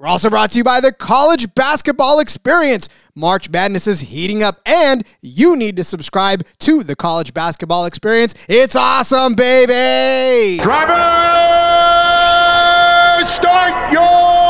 We're also brought to you by the College Basketball Experience. March Madness is heating up, and you need to subscribe to the College Basketball Experience. It's awesome, baby! Driver, start your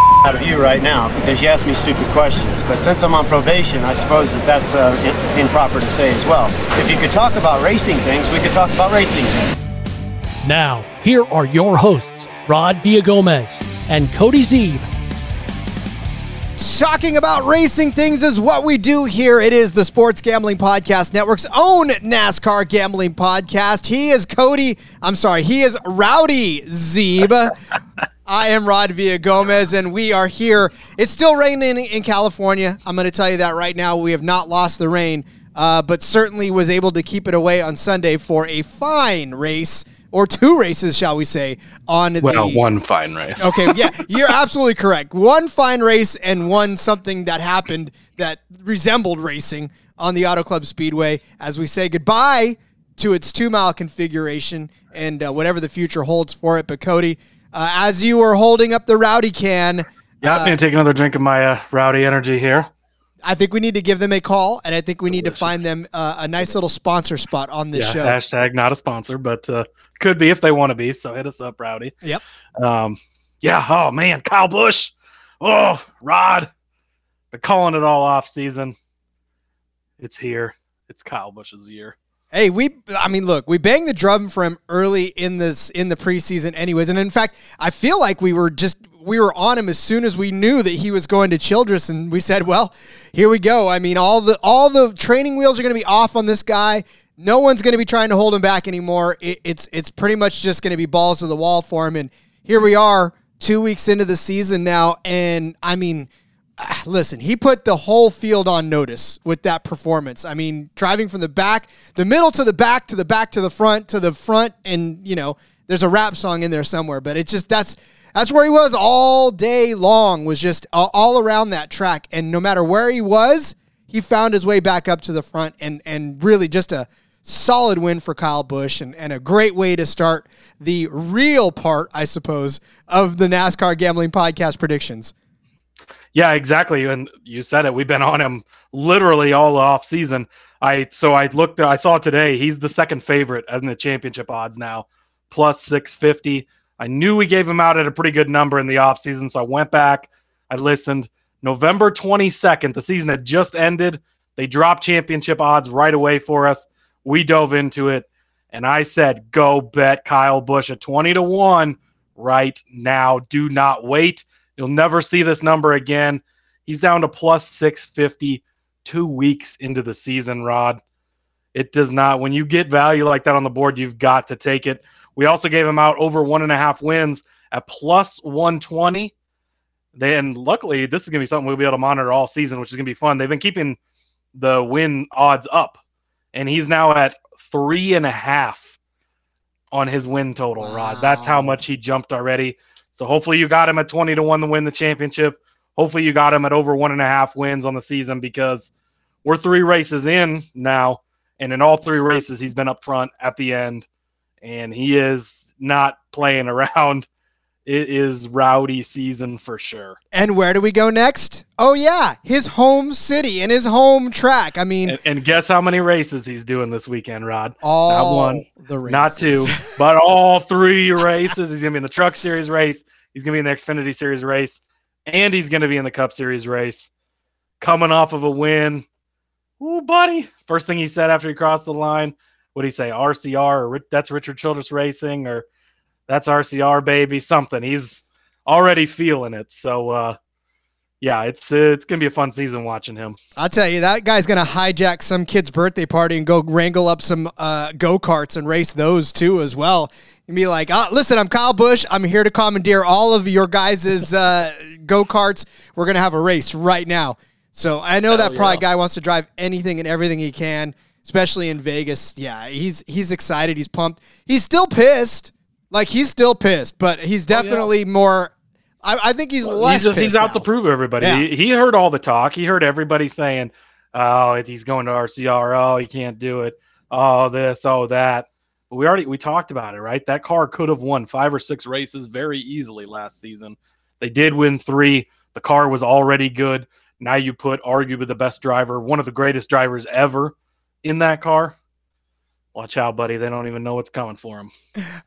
out of you right now because you asked me stupid questions. But since I'm on probation, I suppose that that's uh, i- improper to say as well. If you could talk about racing things, we could talk about racing things. Now, here are your hosts, Rod Villagomez and Cody Zeeb. Talking about racing things is what we do here. It is the Sports Gambling Podcast Network's own NASCAR Gambling Podcast. He is Cody. I'm sorry, he is Rowdy Zeeb. I am Rod Villa Gomez, and we are here. It's still raining in California. I'm going to tell you that right now. We have not lost the rain, uh, but certainly was able to keep it away on Sunday for a fine race, or two races, shall we say, on Well, the one fine race. Okay, yeah, you're absolutely correct. One fine race and one something that happened that resembled racing on the Auto Club Speedway as we say goodbye to its two mile configuration and uh, whatever the future holds for it. But Cody, uh, as you were holding up the rowdy can, Yeah, I'm gonna take another drink of my uh, rowdy energy here. I think we need to give them a call and I think we need to find them uh, a nice little sponsor spot on this yeah, show. hashtag not a sponsor, but uh, could be if they want to be. So hit us up, Rowdy. Yep. Um, yeah. Oh man, Kyle Busch. Oh, Rod. Been calling it all off season. It's here. It's Kyle Busch's year. Hey, we I mean look, we banged the drum for him early in this in the preseason anyways. And in fact, I feel like we were just we were on him as soon as we knew that he was going to Childress and we said, "Well, here we go." I mean, all the all the training wheels are going to be off on this guy. No one's going to be trying to hold him back anymore. It, it's it's pretty much just going to be balls to the wall for him and here we are 2 weeks into the season now and I mean, Ah, listen, he put the whole field on notice with that performance. I mean, driving from the back, the middle to the back, to the back to the front, to the front, and you know, there's a rap song in there somewhere, but it's just that's that's where he was all day long. Was just all, all around that track, and no matter where he was, he found his way back up to the front, and and really just a solid win for Kyle Busch, and, and a great way to start the real part, I suppose, of the NASCAR Gambling Podcast predictions. Yeah, exactly. And you said it. We've been on him literally all off season. I so I looked. I saw today. He's the second favorite in the championship odds now, plus six fifty. I knew we gave him out at a pretty good number in the off season, so I went back. I listened. November twenty second, the season had just ended. They dropped championship odds right away for us. We dove into it, and I said, "Go bet Kyle Busch at twenty to one right now. Do not wait." You'll never see this number again. He's down to plus 650 two weeks into the season, Rod. It does not, when you get value like that on the board, you've got to take it. We also gave him out over one and a half wins at plus 120. Then, luckily, this is going to be something we'll be able to monitor all season, which is going to be fun. They've been keeping the win odds up, and he's now at three and a half on his win total, Rod. That's how much he jumped already. So hopefully you got him at 20 to 1 to win the championship. Hopefully you got him at over one and a half wins on the season because we're three races in now. And in all three races, he's been up front at the end. And he is not playing around. It is rowdy season for sure. And where do we go next? Oh yeah, his home city and his home track. I mean, And, and guess how many races he's doing this weekend, Rod? all not one, the races. Not two, but all three races. He's gonna be in the Truck Series race. He's gonna be in the Xfinity Series race, and he's gonna be in the Cup Series race. Coming off of a win. Ooh, buddy! First thing he said after he crossed the line, what did he say? RCR or that's Richard Childress Racing or that's RCR baby something. He's already feeling it. So uh, yeah, it's it's gonna be a fun season watching him. I'll tell you, that guy's gonna hijack some kid's birthday party and go wrangle up some uh, go karts and race those too as well. And be like, oh, listen, I'm Kyle Busch. I'm here to commandeer all of your guys' uh, go karts. We're gonna have a race right now. So I know that probably guy wants to drive anything and everything he can, especially in Vegas. Yeah, he's he's excited. He's pumped. He's still pissed. Like he's still pissed, but he's oh, definitely more. I, I think he's less. he's just he's out now. to prove everybody. Yeah. He, he heard all the talk. He heard everybody saying, "Oh, he's going to RCR. Oh, he can't do it. Oh, this. Oh, that." But we already we talked about it, right? That car could have won five or six races very easily last season. They did win three. The car was already good. Now you put arguably the best driver, one of the greatest drivers ever, in that car. Watch out, buddy. They don't even know what's coming for them.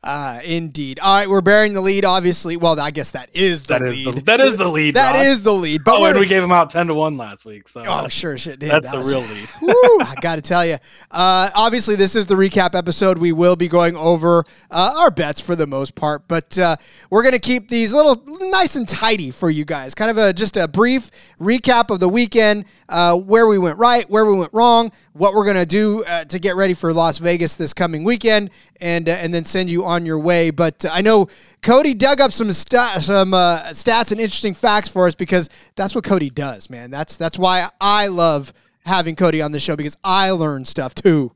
Uh, indeed. All right, we're bearing the lead. Obviously, well, I guess that is the That is lead. the, that is the lead. That is the lead. But Oh, and we're- gave him out ten to one last week. So Oh, sure, shit did. that's That the was- real lead. Woo, I got to tell you. Uh, obviously, this is the recap episode. We will be going over uh, our bets for the most part, but uh, we're going to keep these little nice and tidy for you guys. Kind of a just a brief recap of the weekend, uh, where we went right, where we went wrong, what we're going to do uh, to get ready for Las Vegas this coming weekend, and uh, and then send you on your way. But uh, I know Cody dug up some sta- some uh, stats and interesting facts for us because that's what Cody does, man. That's that's why I love having Cody on the show because I learn stuff too.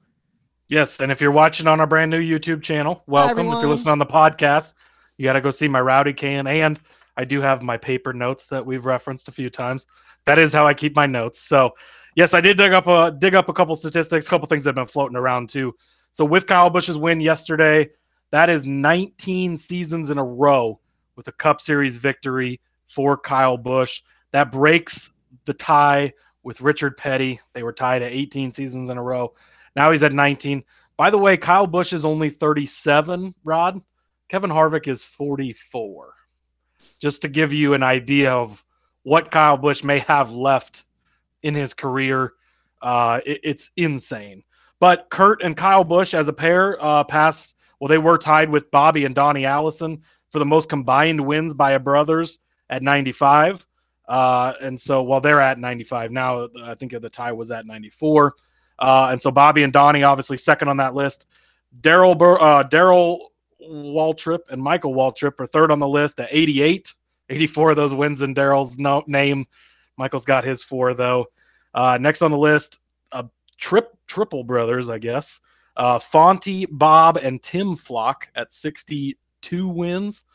Yes, and if you're watching on our brand new YouTube channel, welcome. If you're listening on the podcast, you got to go see my Rowdy can, and I do have my paper notes that we've referenced a few times. That is how I keep my notes. So, yes, I did dig up a dig up a couple statistics, a couple things that have been floating around too. So, with Kyle Busch's win yesterday, that is 19 seasons in a row with a Cup Series victory for Kyle Busch. That breaks the tie with Richard Petty. They were tied at 18 seasons in a row. Now he's at 19. By the way, Kyle Busch is only 37, Rod. Kevin Harvick is 44. Just to give you an idea of what Kyle Busch may have left in his career, uh, it- it's insane. But Kurt and Kyle Busch as a pair uh, well, they were tied with Bobby and Donnie Allison for the most combined wins by a brothers at 95. Uh, and so, well, they're at 95 now. I think the tie was at 94. Uh, and so Bobby and Donnie obviously second on that list. Daryl Bur- uh, Darrell Waltrip and Michael Waltrip are third on the list at 88. 84 of those wins in Darrell's no- name. Michael's got his four though. Uh, next on the list, uh, trip triple brothers, I guess. Uh, Fonty, Bob, and Tim Flock at 62 wins.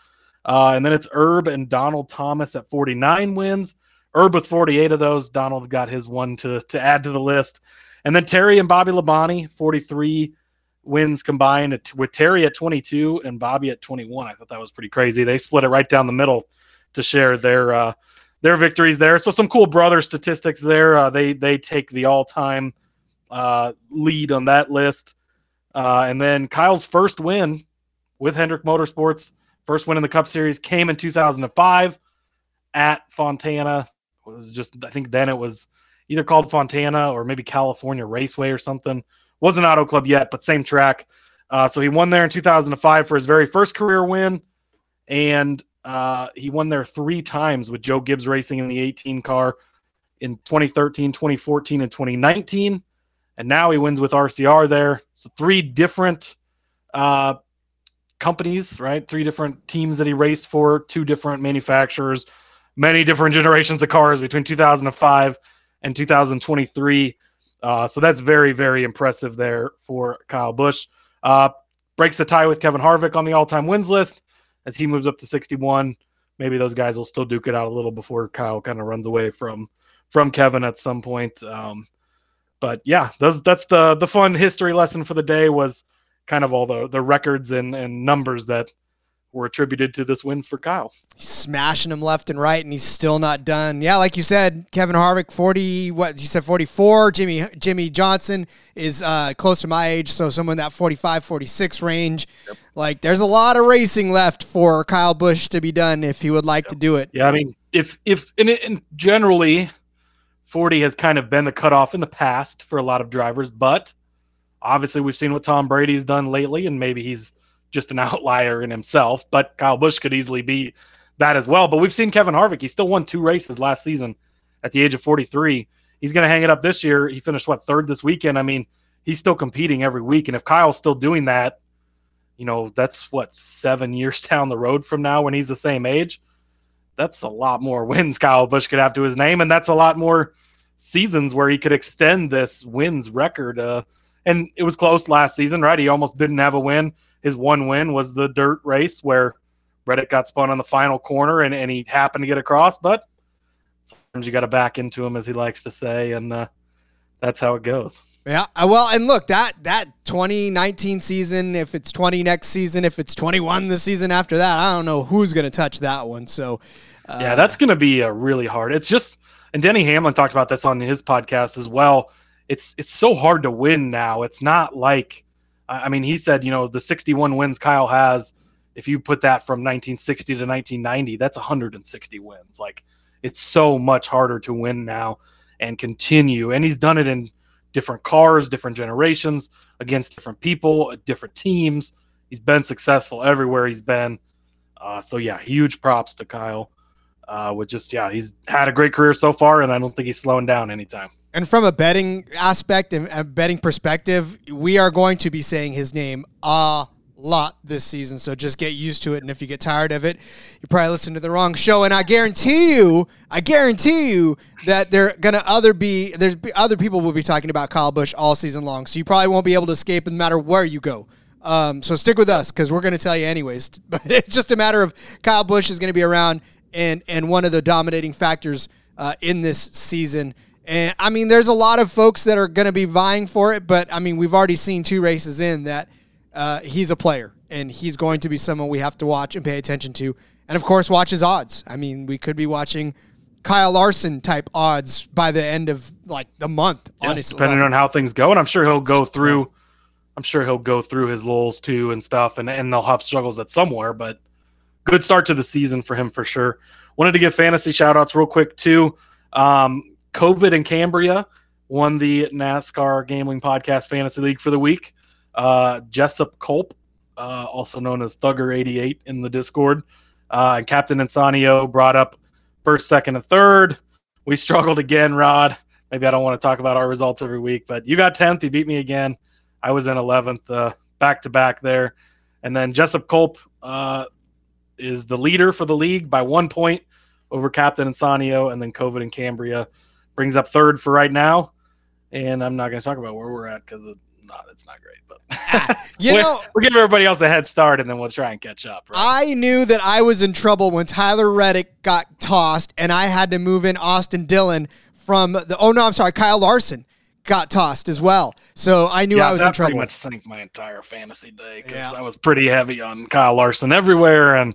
Uh, and then it's Herb and Donald Thomas at 49 wins. Herb with 48 of those. Donald got his one to, to add to the list. And then Terry and Bobby Labonte, 43 wins combined with Terry at 22 and Bobby at 21. I thought that was pretty crazy. They split it right down the middle to share their uh, their victories there. So some cool brother statistics there. Uh, they they take the all time uh, lead on that list. Uh, and then Kyle's first win with Hendrick Motorsports, first win in the Cup Series, came in 2005 at Fontana. It was just I think then it was either called Fontana or maybe California Raceway or something. Wasn't Auto Club yet, but same track. Uh, so he won there in 2005 for his very first career win, and uh, he won there three times with Joe Gibbs Racing in the 18 car in 2013, 2014, and 2019. And now he wins with RCR there. So three different uh, companies, right? Three different teams that he raced for, two different manufacturers, many different generations of cars between 2005 and 2023. Uh, so that's very, very impressive there for Kyle Busch. Uh, breaks the tie with Kevin Harvick on the all-time wins list as he moves up to 61. Maybe those guys will still duke it out a little before Kyle kind of runs away from from Kevin at some point. Um, but yeah, that's that's the the fun history lesson for the day was kind of all the the records and and numbers that were attributed to this win for Kyle. He's smashing him left and right, and he's still not done. Yeah, like you said, Kevin Harvick, forty. What you said, forty four. Jimmy Jimmie Johnson is uh, close to my age, so someone that 45, 46 range. Yep. Like, there's a lot of racing left for Kyle Busch to be done if he would like yep. to do it. Yeah, I mean, if if and, and generally, forty has kind of been the cutoff in the past for a lot of drivers, but obviously we've seen what Tom Brady's done lately, and maybe he's just an outlier in himself, but Kyle Busch could easily be that as well. But we've seen Kevin Harvick. He still won two races last season at the age of 43. He's going to hang it up this year. He finished, what, third this weekend? I mean, he's still competing every week. And if Kyle's still doing that, you know, that's what, seven years down the road from now when he's the same age. That's a lot more wins Kyle Busch could have to his name. And that's a lot more seasons where he could extend this wins record. Uh, and it was close last season, right? He almost didn't have a win his one win was the dirt race where Reddick got spun on the final corner and, and he happened to get across, but sometimes you got to back into him, as he likes to say, and uh, that's how it goes. Yeah, uh, well, and look that that 2019 season, if it's 20 next season, if it's 21 the season after that, I don't know who's going to touch that one. So, uh, yeah, that's going to be a really hard. It's just, and Denny Hamlin talked about this on his podcast as well. It's it's so hard to win now. It's not like I mean, he said, you know, the 61 wins Kyle has, if you put that from 1960 to 1990, that's 160 wins. Like, it's so much harder to win now and continue. And he's done it in different cars, different generations, against different people, different teams. He's been successful everywhere he's been. Uh, so, yeah, huge props to Kyle uh, with just yeah, he's had a great career so far, and I don't think he's slowing down anytime. And from a betting aspect and a betting perspective, we are going to be saying his name a lot this season. So just get used to it. And if you get tired of it, you probably listen to the wrong show. And I guarantee you, I guarantee you that there gonna other be there's other people will be talking about Kyle Busch all season long. So you probably won't be able to escape no matter where you go. Um, so stick with us because we're going to tell you anyways. But it's just a matter of Kyle Busch is going to be around and and one of the dominating factors uh, in this season. And I mean, there's a lot of folks that are going to be vying for it, but I mean, we've already seen two races in that uh, he's a player and he's going to be someone we have to watch and pay attention to. And of course, watch his odds. I mean, we could be watching Kyle Larson type odds by the end of like the month, yeah, honestly. Depending on how things go. And I'm sure he'll go through, I'm sure he'll go through his lulls too and stuff, and, and they'll have struggles at somewhere, but good start to the season for him for sure. Wanted to give fantasy shout outs real quick too. Um, COVID and Cambria won the NASCAR Gambling Podcast Fantasy League for the week. Uh, Jessup Culp, uh, also known as Thugger88 in the Discord, uh, and Captain Insanio brought up first, second, and third. We struggled again, Rod. Maybe I don't want to talk about our results every week, but you got 10th. You beat me again. I was in 11th, back to back there. And then Jessup Culp, uh, is the leader for the league by one point over Captain Insanio, and then COVID and Cambria brings up third for right now. And I'm not going to talk about where we're at because it, it's not great. But you know, we're giving everybody else a head start, and then we'll try and catch up. Right? I knew that I was in trouble when Tyler Reddick got tossed, and I had to move in Austin Dillon from the. Oh no, I'm sorry, Kyle Larson got tossed as well. So I knew yeah, I was in trouble. Pretty much sank my entire fantasy day because yeah. I was pretty heavy on Kyle Larson everywhere, and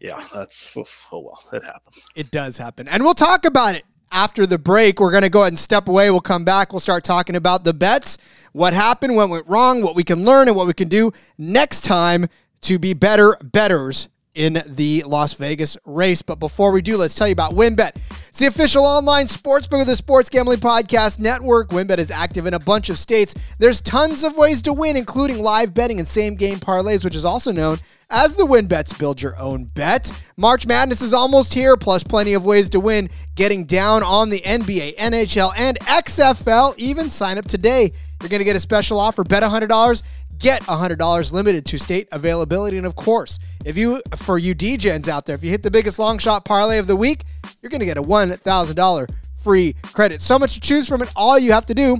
yeah, that's oh well, it happens. It does happen, and we'll talk about it after the break. We're going to go ahead and step away. We'll come back. We'll start talking about the bets, what happened, what went wrong, what we can learn, and what we can do next time to be better betters in the Las Vegas race. But before we do, let's tell you about WynnBET. It's the official online sportsbook of the Sports Gambling Podcast Network. WynnBET is active in a bunch of states. There's tons of ways to win, including live betting and same game parlays, which is also known as the win bets, Build Your Own Bet. March Madness is almost here, plus plenty of ways to win. Getting down on the NBA, NHL, and XFL. Even sign up today. You're going to get a special offer. Bet $100 get $100 limited to state availability. And of course, if you, for you DJs out there, if you hit the biggest long shot parlay of the week, you're going to get a $1,000 free credit. So much to choose from, and all you have to do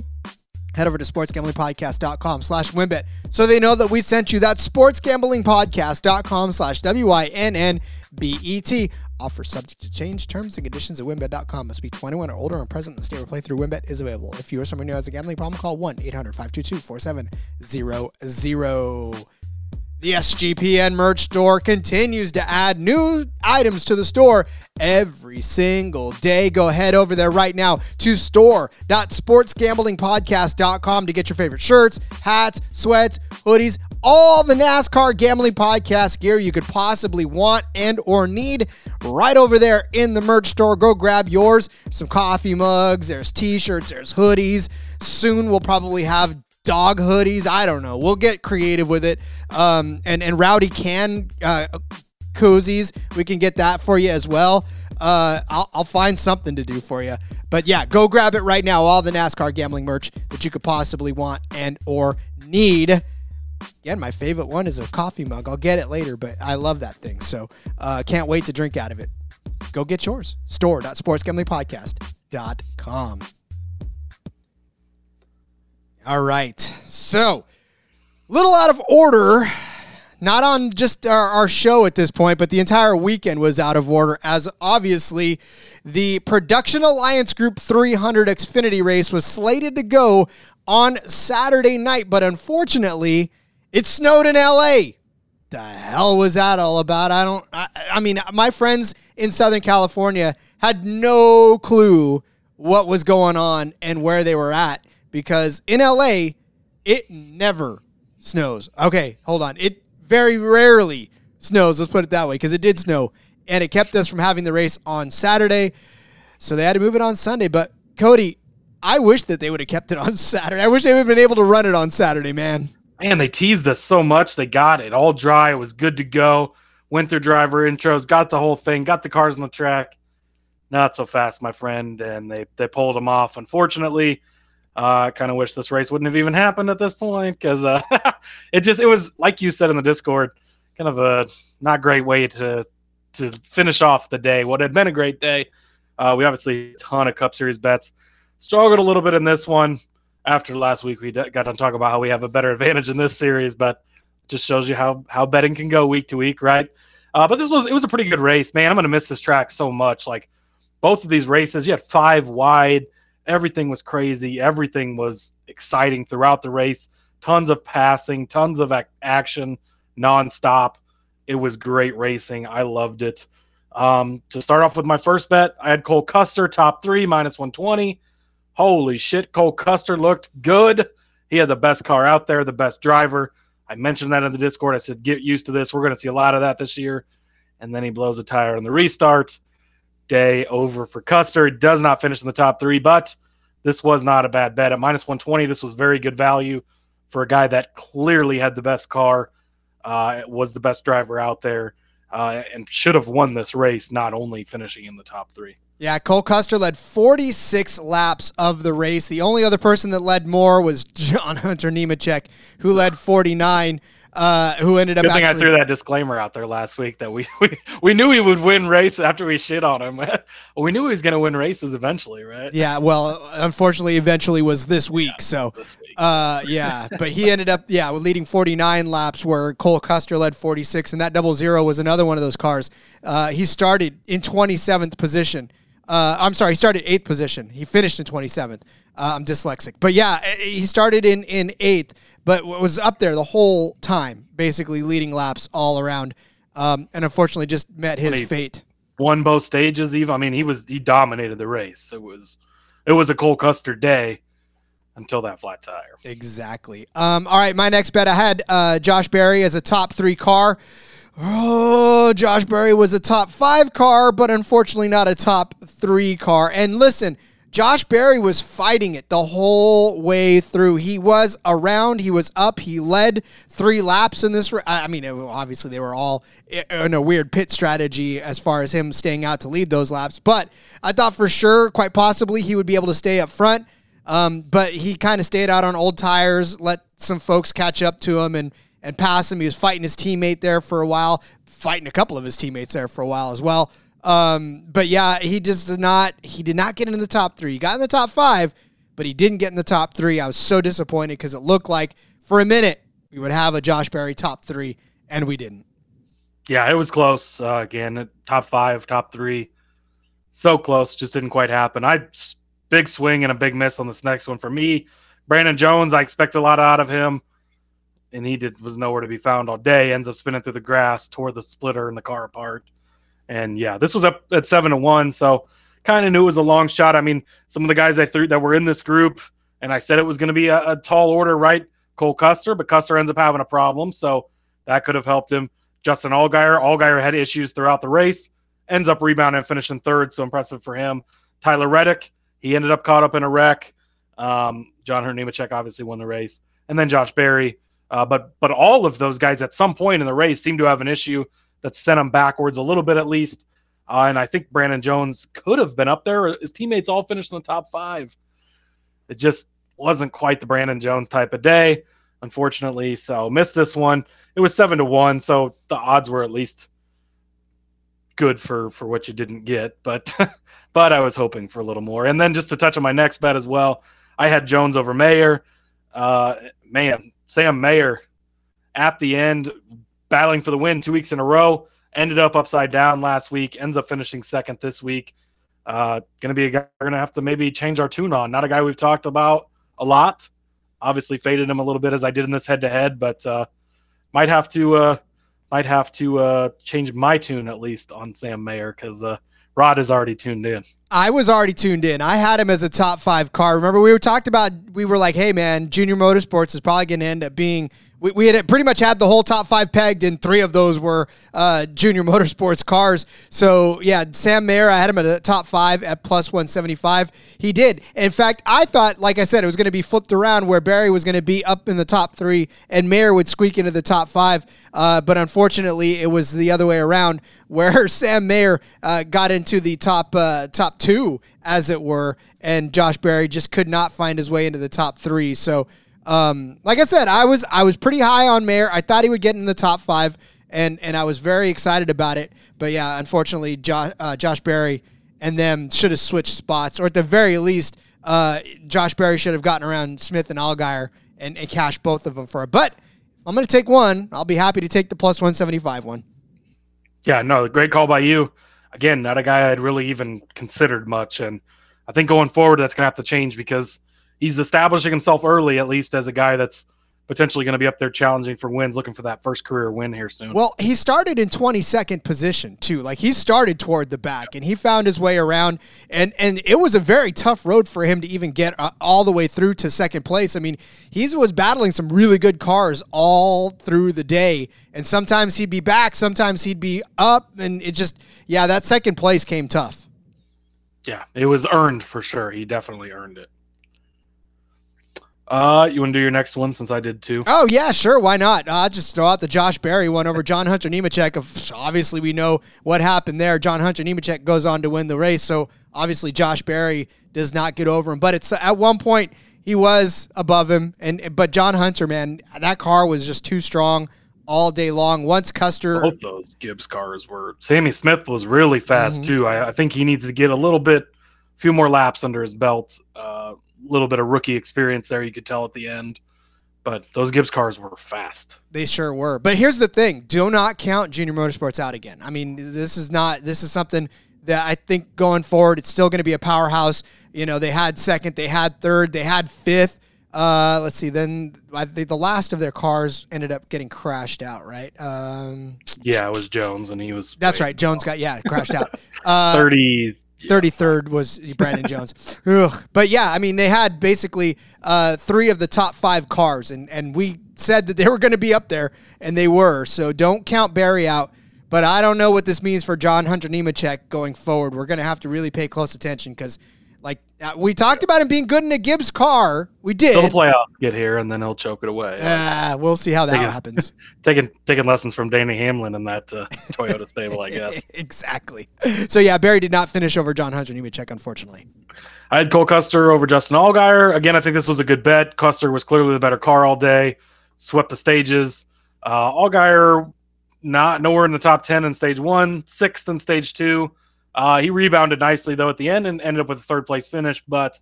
head over to sportsgamblingpodcast.com slash wynnbet so they know that we sent you that sportsgamblingpodcast.com slash w-y-n-n-b-e-t Offer subject to change. Terms and conditions at wynnbet.com. Must be 21 or older and present in the state where playthrough wynnbet is available. If you or someone who has a gambling problem, call 1 800 522 4700. The SGPN merch store continues to add new items to the store every single day. Go head over there right now to store.sportsgamblingpodcast.com to get your favorite shirts, hats, sweats, hoodies, all the NASCAR gambling podcast gear you could possibly want and or need right over there in the merch store. Go grab yours. Some coffee mugs, there's t-shirts, there's hoodies. Soon we'll probably have dog hoodies. I don't know. We'll get creative with it. Um, and and Rowdy can uh, koozies. We can get that for you as well. Uh, I'll, I'll find something to do for you. But yeah, go grab it right now. All the NASCAR gambling merch that you could possibly want and or need. Again, my favorite one is a coffee mug. I'll get it later, but I love that thing. So uh, can't wait to drink out of it. Go get yours. Store.sportsgamblingpodcast.com. All right. So, little out of order, not on just our, our, show at this point, but the entire weekend was out of order as obviously the Production Alliance Group 300 Xfinity race was slated to go on Saturday night, but unfortunately, it snowed in LA. The hell was that all about? I don't, I, I mean, my friends in Southern California had no clue what was going on and where they were at because in LA, it never snows. Okay, hold on. It very rarely snows, let's put it that way, because it did snow. And it kept us from having the race on Saturday. So they had to move it on Sunday. But Cody, I wish that they would have kept it on Saturday. I wish they would have been able to run it on Saturday, man. Man, they teased us so much. They got it all dry. It was good to go. Went through driver intros, got the whole thing, got the cars on the track. Not so fast, my friend. And they, they pulled them off. Unfortunately, I uh, kind of wish this race wouldn't have even happened at this point because uh, it just it was like you said in the Discord, kind of a not great way to to finish off the day. What had been a great day. Uh, we obviously a ton of Cup Series bets. Struggled a little bit in this one. After last week, we got to talk about how we have a better advantage in this series, but just shows you how how betting can go week to week, right? Uh, but this was it was a pretty good race, man. I'm gonna miss this track so much. Like both of these races, you had five wide Everything was crazy. Everything was exciting throughout the race. Tons of passing, tons of ac- action nonstop. It was great racing. I loved it. Um, to start off with my first bet, I had Cole Custer top three minus 120. Holy shit, Cole Custer looked good. He had the best car out there, the best driver. I mentioned that in the Discord. I said, get used to this. We're going to see a lot of that this year. And then he blows a tire on the restart day over for Custer. It Does not finish in the top three, but this was not a bad bet. At minus 120, this was very good value for a guy that clearly had the best car, uh, was the best driver out there, uh, and should have won this race, not only finishing in the top three. Yeah, Cole Custer led 46 laps of the race. The only other person that led more was John Hunter Nemechek, who led 49 uh, who ended up. Good thing actually, I threw that disclaimer out there last week that we we, we knew he would win race after we shit on him. we knew he was going to win races eventually, right? Yeah. Well, unfortunately, eventually was this week. Yeah, so, this week. uh, yeah. but he ended up, yeah, leading 49 laps, where Cole Custer led 46, and that double zero was another one of those cars. Uh, he started in 27th position. Uh, I'm sorry, he started eighth position. He finished in 27th. Uh, I'm dyslexic, but yeah, he started in in eighth, but was up there the whole time, basically leading laps all around, um, and unfortunately just met his fate. Won both stages. Even I mean, he was he dominated the race. It was it was a Cole Custer day until that flat tire. Exactly. Um, all right, my next bet I had uh, Josh Berry as a top three car. Oh, Josh Berry was a top five car, but unfortunately not a top three car. And listen, Josh Berry was fighting it the whole way through. He was around, he was up, he led three laps in this. I mean, obviously, they were all in a weird pit strategy as far as him staying out to lead those laps. But I thought for sure, quite possibly, he would be able to stay up front. Um, but he kind of stayed out on old tires, let some folks catch up to him and, and pass him. He was fighting his teammate there for a while, fighting a couple of his teammates there for a while as well. Um, but yeah, he just did not. He did not get in the top three. He got in the top five, but he didn't get in the top three. I was so disappointed because it looked like for a minute we would have a Josh Berry top three, and we didn't. Yeah, it was close. Uh, again, top five, top three, so close, just didn't quite happen. I big swing and a big miss on this next one for me. Brandon Jones, I expect a lot out of him and he did was nowhere to be found all day. Ends up spinning through the grass, tore the splitter in the car apart. And yeah, this was up at seven to one, so kind of knew it was a long shot. I mean, some of the guys I threw that were in this group, and I said it was going to be a, a, tall order, right? Cole Custer, but Custer ends up having a problem, so that could have helped him. Justin Allgaier, Allgaier had issues throughout the race, ends up rebounding and finishing third, so impressive for him. Tyler Reddick, he ended up caught up in a wreck. Um, John Hunter obviously won the race, and then Josh Berry. Uh, but but all of those guys at some point in the race seem to have an issue that sent them backwards a little bit at least. Uh, and I think Brandon Jones could have been up there. His teammates all finished in the top five. It just wasn't quite the Brandon Jones type of day, unfortunately. So missed this one. It was seven to one, so the odds were at least good for for what you didn't get. But but I was hoping for a little more. And then just to touch on my next bet as well, I had Jones over Mayer. Uh, man, Sam Mayer at the end battling for the win two weeks in a row. Ended up upside down last week. Ends up finishing second this week. Uh, going to be a guy we're going to have to maybe change our tune on. Not a guy we've talked about a lot. Obviously, faded him a little bit as I did in this head to head, but uh, might have to uh, might have to uh, change my tune at least on Sam Mayer because uh, Rod is already tuned in. I was already tuned in. I had him as a top five car. Remember, we were talked about. We were like, "Hey, man, Junior Motorsports is probably going to end up being." We, we had pretty much had the whole top five pegged, and three of those were uh, Junior Motorsports cars. So yeah, Sam Mayer, I had him at a top five at plus one seventy five. He did. In fact, I thought, like I said, it was going to be flipped around where Berry was going to be up in the top three, and Mayer would squeak into the top five. Uh, but unfortunately, it was the other way around, where Sam Mayer uh, got into the top uh, top two, as it were, and Josh Berry just could not find his way into the top three. So. Um, like I said, I was I was pretty high on Mayer. I thought he would get in the top five, and and I was very excited about it. But yeah, unfortunately, Josh, uh, Josh Berry and them should have switched spots, or at the very least, uh, Josh Berry should have gotten around Smith and Allgaier and, and cashed both of them for it. But I'm going to take one. I'll be happy to take the plus 175 one. Yeah, no, great call by you. Again, not a guy I'd really even considered much, and I think going forward that's going to have to change because he's establishing himself early, at least as a guy that's potentially going to be up there challenging for wins, looking for that first career win here soon. Well, he started in 22nd position too. Like he started toward the back and he found his way around and and it was a very tough road for him to even get uh, all the way through to second place. I mean, he was battling some really good cars all through the day and sometimes he'd be back, sometimes he'd be up and it just yeah, that second place came tough. Yeah, it was earned for sure. He definitely earned it. Uh, you want to do your next one since I did too? Oh yeah, sure. Why not? Uh, just throw out the Josh Berry one over John Hunter Nemechek. Obviously, we know what happened there. John Hunter Nemechek goes on to win the race, so obviously Josh Berry does not get over him. But it's at one point he was above him, and but John Hunter, man, that car was just too strong all day long. Once Custer, both those Gibbs cars were. Sammy Smith was really fast mm-hmm. too. I, I, think he needs to get a little bit, a few more laps under his belt. Uh, little bit of rookie experience there. You could tell at the end, but those Gibbs cars were fast. They sure were. But here's the thing: do not count Junior Motorsports out again. I mean, this is not. This is something that I think going forward, it's still going to be a powerhouse. You know, they had second, they had third, they had fifth. Uh, let's see. Then I think the last of their cars ended up getting crashed out, right? Um, yeah, it was Jones, and he was. That's right. Jones got yeah crashed out. Uh, Thirty 33rd was Brandon Jones. Ugh. But yeah, I mean, they had basically uh, three of the top five cars, and, and we said that they were going to be up there, and they were. So don't count Berry out. But I don't know what this means for John Hunter Nemechek going forward. We're going to have to really pay close attention because like uh, we talked about him being good in a Gibbs car. We did. Till the playoffs get here, and then he'll choke it away. Yeah, uh, we'll see how that taking, happens. taking taking lessons from Denny Hamlin in that uh, Toyota stable, I guess. exactly. So yeah, Berry did not finish over John Hunter Nemechek, unfortunately. I had Cole Custer over Justin Allgaier. Again, I think this was a good bet. Custer was clearly the better car all day, swept the stages. Uh, Allgaier not nowhere in the top ten in stage one, sixth in stage two. Uh, he rebounded nicely though at the end and ended up with a third place finish. But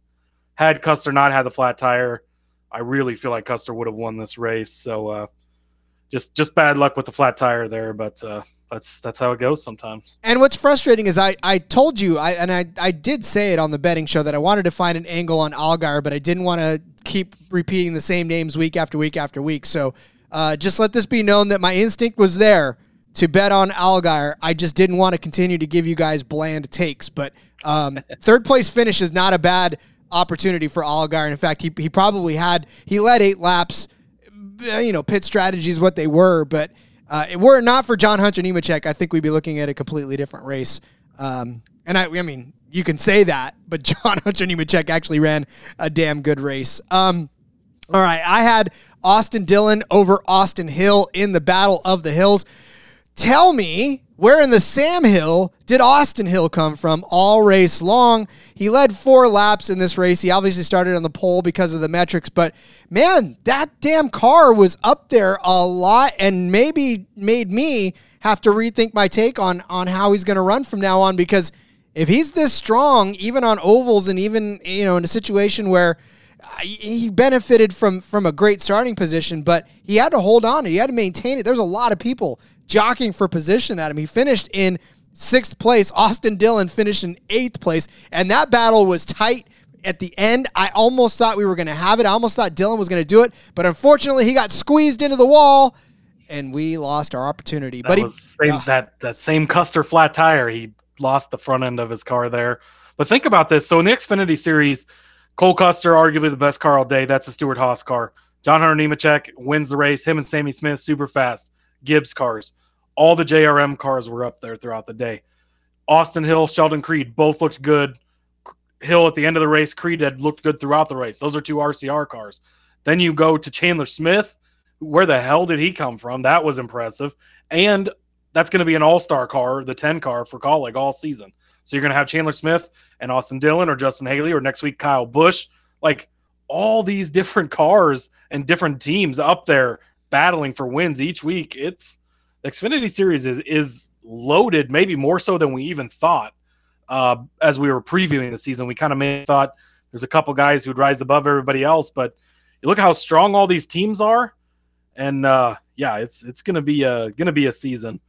had Custer not had the flat tire, I really feel like Custer would have won this race. So uh, just just bad luck with the flat tire there, but uh, that's that's how it goes sometimes. And what's frustrating is I, I told you I and I, I did say it on the betting show that I wanted to find an angle on Allgaier, but I didn't want to keep repeating the same names week after week after week. So uh, just let this be known that my instinct was there to bet on Allgaier. I just didn't want to continue to give you guys bland takes. But um, third place finish is not a bad opportunity for Allgaier. In fact, he, he probably had, he led eight laps. You know, pit strategies, what they were. But uh, were it not for John Hunter Nemechek, I think we'd be looking at a completely different race. Um, and I, I mean, you can say that, but John Hunter Nemechek actually ran a damn good race. Um, all right, I had Austin Dillon over Austin Hill in the Battle of the Hills. Tell me, where in the Sam Hill did Austin Hill come from all race long? He led four laps in this race. He obviously started on the pole because of the metrics, but man, that damn car was up there a lot and maybe made me have to rethink my take on on how he's going to run from now on because if he's this strong even on ovals and even you know in a situation where uh, he benefited from from a great starting position, but he had to hold on and he had to maintain it. There's a lot of people jockeying for position at him. He finished in sixth place. Austin Dillon finished in eighth place, and that battle was tight at the end. I almost thought we were going to have it. I almost thought Dillon was going to do it, but unfortunately, he got squeezed into the wall, and we lost our opportunity. That but he, same, uh, that that same Custer flat tire, he lost the front end of his car there. But think about this. So in the Xfinity series Cole Custer, arguably the best car all day. That's a Stewart Haas car. John Hunter Nemechek wins the race. Him and Sammy Smith, super fast. Gibbs cars. All the JRM cars were up there throughout the day. Austin Hill, Sheldon Creed both looked good. Hill at the end of the race, Creed had looked good throughout the race. Those are two RCR cars. Then you go to Chandler Smith. Where the hell did he come from? That was impressive. And that's going to be an all star car, the 10 car for Kaulig all season. So you're going to have Chandler Smith and Austin Dillon or Justin Haley or next week Kyle Busch. Like all these different cars and different teams up there battling for wins each week. It's the Xfinity Series is is loaded, maybe more so than we even thought. Uh, as we were previewing the season, we kind of thought there's a couple guys who'd rise above everybody else, but you look how strong all these teams are, and uh, yeah, it's it's gonna be a gonna be a season.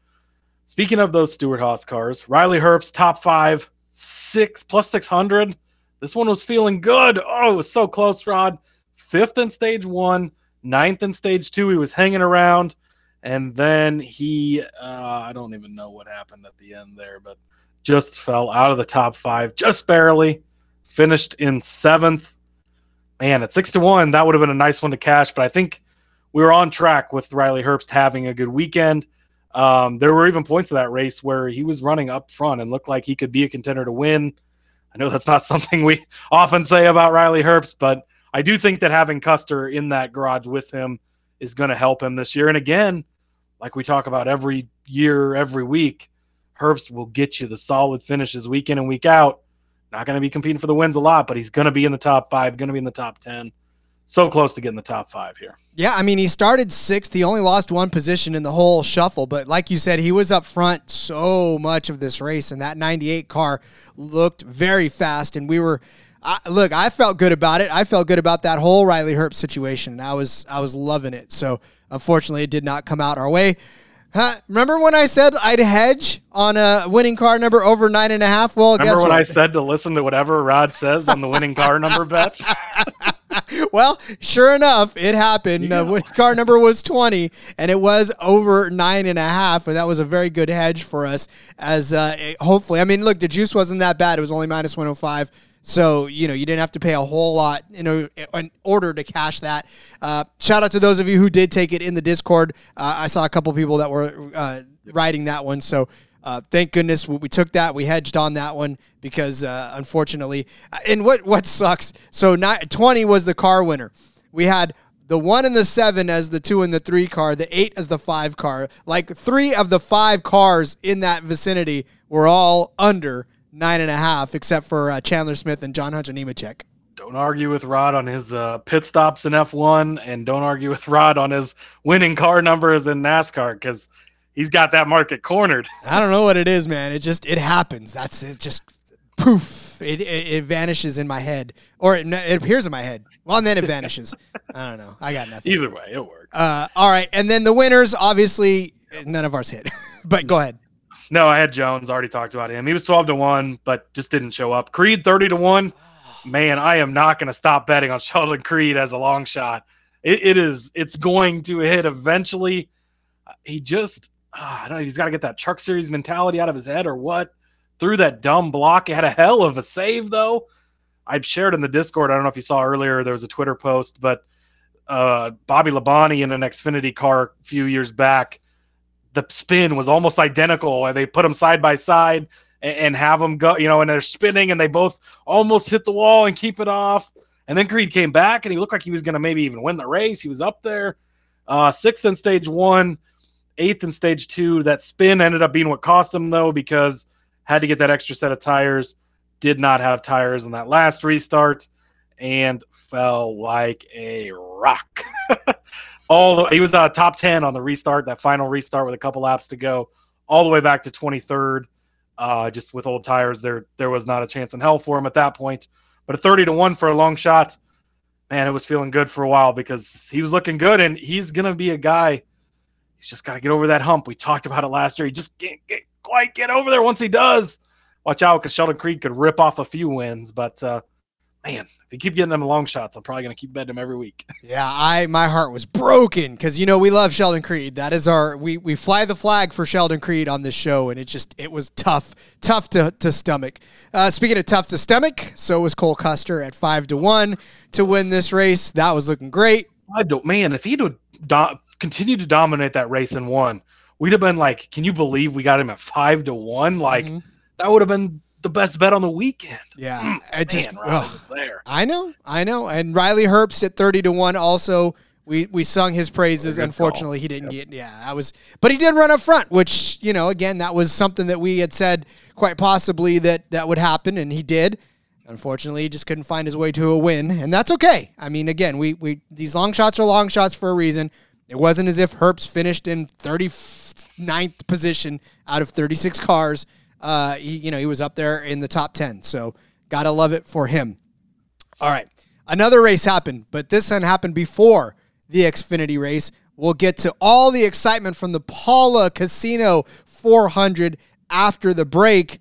Speaking of those Stewart Haas cars, Riley Herbst, top five, six plus 600. This one was feeling good. Oh, it was so close, Rod. Fifth in stage one, ninth in stage two. He was hanging around. And then he, uh, I don't even know what happened at the end there, but just fell out of the top five, just barely. Finished in seventh. Man, at six to one, that would have been a nice one to cash. But I think we were on track with Riley Herbst having a good weekend. Um, there were even points of that race where he was running up front and looked like he could be a contender to win. I know that's not something we often say about Riley Herbst, but I do think that having Custer in that garage with him is going to help him this year. And again, like we talk about every year, every week, Herbst will get you the solid finishes week in and week out. Not going to be competing for the wins a lot, but he's going to be in the top five, going to be in the top 10 so close to getting the top five here. Yeah, I mean, he started sixth. He only lost one position in the whole shuffle, but like you said, he was up front so much of this race, and that 98 car looked very fast. And we were, I, look, I felt good about it. I felt good about that whole Riley Herbst situation. I was, I was loving it. So unfortunately, it did not come out our way. Huh, remember when I said I'd hedge on a winning car number over nine and a half? Well, remember when what? I said to listen to whatever Rod says on the winning car number bets? well, sure enough, it happened. Uh, when car number was 20, and it was over nine and a half, and that was a very good hedge for us. As uh, hopefully, I mean, look, the juice wasn't that bad. It was only minus 105. So, you know, you didn't have to pay a whole lot you know, in order to cash that. Uh, shout out to those of you who did take it in the Discord. Uh, I saw a couple people that were uh, writing that one. So uh, thank goodness we took that. We hedged on that one because uh, unfortunately, uh, and what what sucks. So not, twenty was the car winner. We had the one and the seven as the two and the three car, the eight as the five car. Like three of the five cars in that vicinity were all under nine and a half, except for uh, Chandler Smith and John Hunter Nemechek. Don't argue with Rod on his uh, pit stops in F1, and don't argue with Rod on his winning car numbers in NASCAR because he's got that market cornered. I don't know what it is, man. It just it happens. That's it. Just poof. It, it, it vanishes in my head, or it, it, appears in my head. Well, and then it vanishes. I don't know. I got nothing. Either way, it works. Uh, all right, and then the winners, obviously, none of ours hit. but go ahead. No, I had Jones. Already talked about him. He was twelve to one, but just didn't show up. Creed thirty to one. Man, I am not going to stop betting on Sheldon Creed as a long shot it, it is. It's going to hit eventually. He just, uh, I don't know. He's got to get that Truck Series mentality out of his head, or what? Through that dumb block, it had a hell of a save though. I shared in the Discord. I don't know if you saw earlier. There was a Twitter post, but uh, Bobby Labonte in an Xfinity car a few years back, the spin was almost identical. and They put them side by side and, and have them go, you know, and they're spinning and they both almost hit the wall and keep it off. And then Creed came back and he looked like he was going to maybe even win the race. He was up there, uh, sixth in stage one, eighth in stage two. That spin ended up being what cost him though because had to get that extra set of tires. Did not have tires on that last restart and fell like a rock. all the, he was uh, top 10 on the restart, that final restart with a couple laps to go, all the way back to 23rd. Uh, just with old tires, there there was not a chance in hell for him at that point. But a 30 to 1 for a long shot, man, it was feeling good for a while because he was looking good and he's to be a guy. He's just got to get over that hump. We talked about it last year. He just can't get, quite get over there once he does. Watch out because Sheldon Creed could rip off a few wins, but uh, man, if you keep getting them long shots, I'm probably going to keep betting them every week. Yeah, I my heart was broken because you know we love Sheldon Creed. That is our we we fly the flag for Sheldon Creed on this show, and it just it was tough, tough to to stomach. Uh, speaking of tough to stomach, so was Cole Custer at five to one to win this race. That was looking great. I don't, man, if he'd do- continued to dominate that race and won, we'd have been like, can you believe we got him at five to one? Like mm-hmm. that would have been the best bet on the weekend. Yeah, mm, I just Man, there. I know, I know, and Riley Herbst at thirty to one. Also, we we sung his praises. Unfortunately, call. he didn't yep. get. Yeah, I was, but he did run up front, which you know, again, that was something that we had said quite possibly that that would happen, and he did. Unfortunately, he just couldn't find his way to a win, and that's okay. I mean, again, we we these long shots are long shots for a reason. It wasn't as if Herbst finished in 39th position out of 36 cars uh, he, you know, he was up there in the top 10. So gotta love it for him. All right. Another race happened, but this one happened before the Xfinity race. We'll get to all the excitement from the Pala Casino 400 after the break.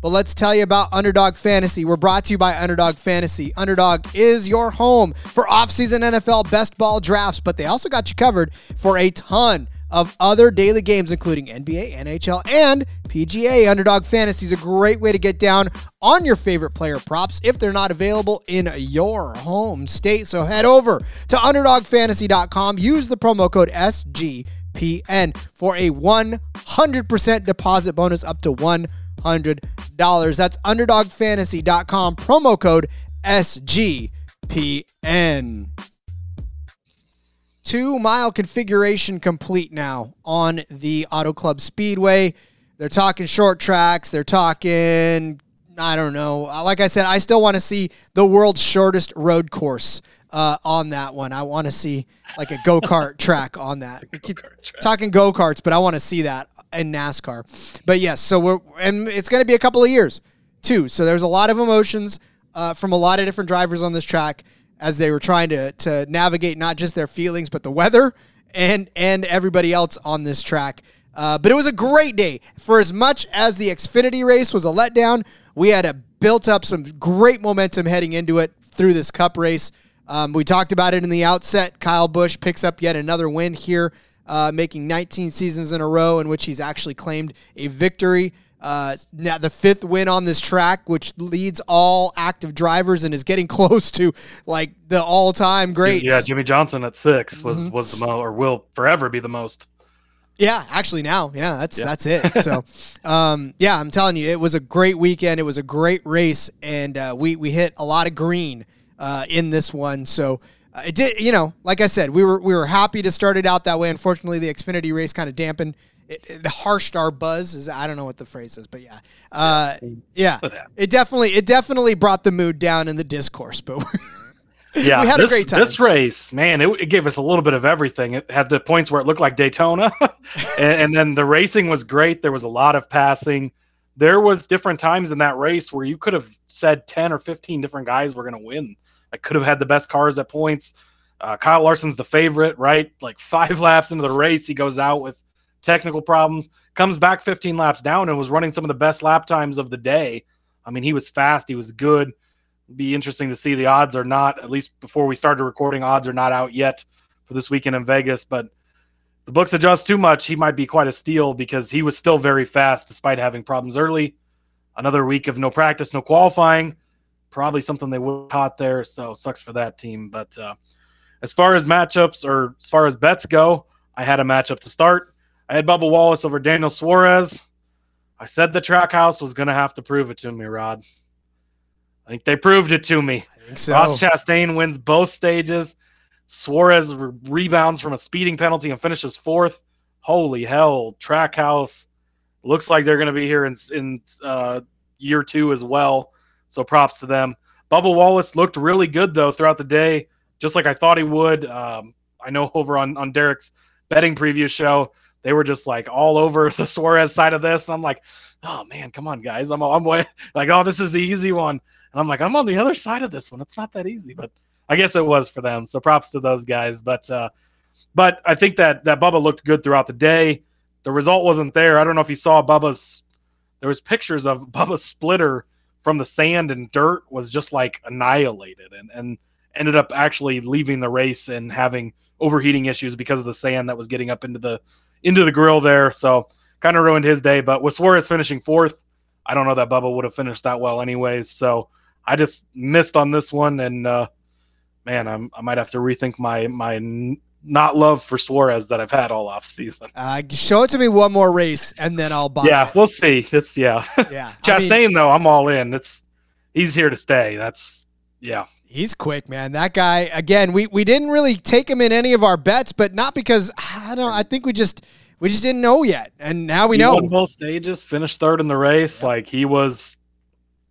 But let's tell you about Underdog Fantasy. We're brought to you by Underdog Fantasy. Underdog is your home for offseason NFL best ball drafts, but they also got you covered for a ton of other daily games, including NBA, NHL, and PGA. Underdog Fantasy is a great way to get down on your favorite player props if they're not available in your home state. So head over to UnderdogFantasy.com. Use the promo code SGPN for a 100% deposit bonus up to $100. That's UnderdogFantasy.com, promo code SGPN two mile configuration complete now on the Auto Club Speedway. They're talking short tracks. They're talking, I don't know. Like I said, I still want to see the world's shortest road course uh, on that one. I want to see like a go kart track on that. Talking go karts, but I want to see that in NASCAR. But yes, so we're and it's going to be a couple of years too. So there's a lot of emotions uh, from a lot of different drivers on this track as they were trying to to navigate not just their feelings but the weather and and everybody else on this track. Uh, but it was a great day. For as much as the Xfinity race was a letdown, we had a built up some great momentum heading into it through this Cup race. Um, we talked about it in the outset. Kyle Busch picks up yet another win here, uh, making 19 seasons in a row in which he's actually claimed a victory. Uh, now the fifth win on this track, which leads all active drivers and is getting close to like the all-time greats. Yeah, Jimmie Johnson at 6 was mm-hmm. was the most, or will forever be the most. Yeah, actually now, yeah, that's yeah. that's it. So, um, yeah, I'm telling you, it was a great weekend. It was a great race, and uh, we we hit a lot of green uh, in this one. So. Uh, it did, you know, like I said, we were we were happy to start it out that way. Unfortunately, the Xfinity race kind of dampened it, it harshed our buzz. Is I don't know what the phrase is, but yeah, uh, yeah, it definitely it definitely brought the mood down in the discourse. But yeah, we had this, a great time. This race, man, it, it, gave us a little bit of everything. It had the points where it looked like Daytona, and, and then the racing was great. There was a lot of passing. There was different times in that race where you could have said ten or fifteen different guys were going to win. I could have had the best cars at points. Uh, Kyle Larson's the favorite, right? Like five laps into the race, he goes out with technical problems, comes back 15 laps down and was running some of the best lap times of the day. I mean, he was fast, he was good. Be interesting to see the odds are not, at least before we started recording, odds are not out yet for this weekend in Vegas. But the books adjust too much, he might be quite a steal because he was still very fast despite having problems early. Another week of no practice, no qualifying, probably something they would have caught there. So sucks for that team. But uh, as far as matchups or as far as bets go, I had a matchup to start. I had Bubba Wallace over Daniel Suarez. I said the Trackhouse was going to have to prove it to me, Rod. I think they proved it to me. I think so. Ross Chastain wins both stages. Suarez re- rebounds from a speeding penalty and finishes fourth. Holy hell! Trackhouse looks like they're going to be here in in uh, year two as well. So props to them. Bubba Wallace looked really good though throughout the day, just like I thought he would. Um, I know over on on Derek's betting preview show, they were just like all over the Suarez side of this. I'm like, oh man, come on guys, I'm I'm like, oh this is the easy one, and I'm like, I'm on the other side of this one. It's not that easy, but I guess it was for them. So props to those guys. But uh, but I think that that Bubba looked good throughout the day. The result wasn't there. I don't know if you saw Bubba's. There was pictures of Bubba's splitter from the sand and dirt was just like annihilated and and ended up actually leaving the race and having overheating issues because of the sand that was getting up into the into the grill there. So kind of ruined his day. But with Suarez finishing fourth, I don't know that Bubba would have finished that well anyways. So I just missed on this one and. uh man, I'm, I might have to rethink my my n- not love for Suarez that I've had all off season. Uh, show it to me one more race, and then I'll buy. Yeah, it. we'll see. It's yeah. yeah. I Chastain mean, though, I'm all in. It's he's here to stay. That's yeah. he's quick, man. That guy. Again, we we didn't really take him in any of our bets, but not because I don't. I think we just we just didn't know yet, and now we he know. won both stages, finished third in the race. Like he was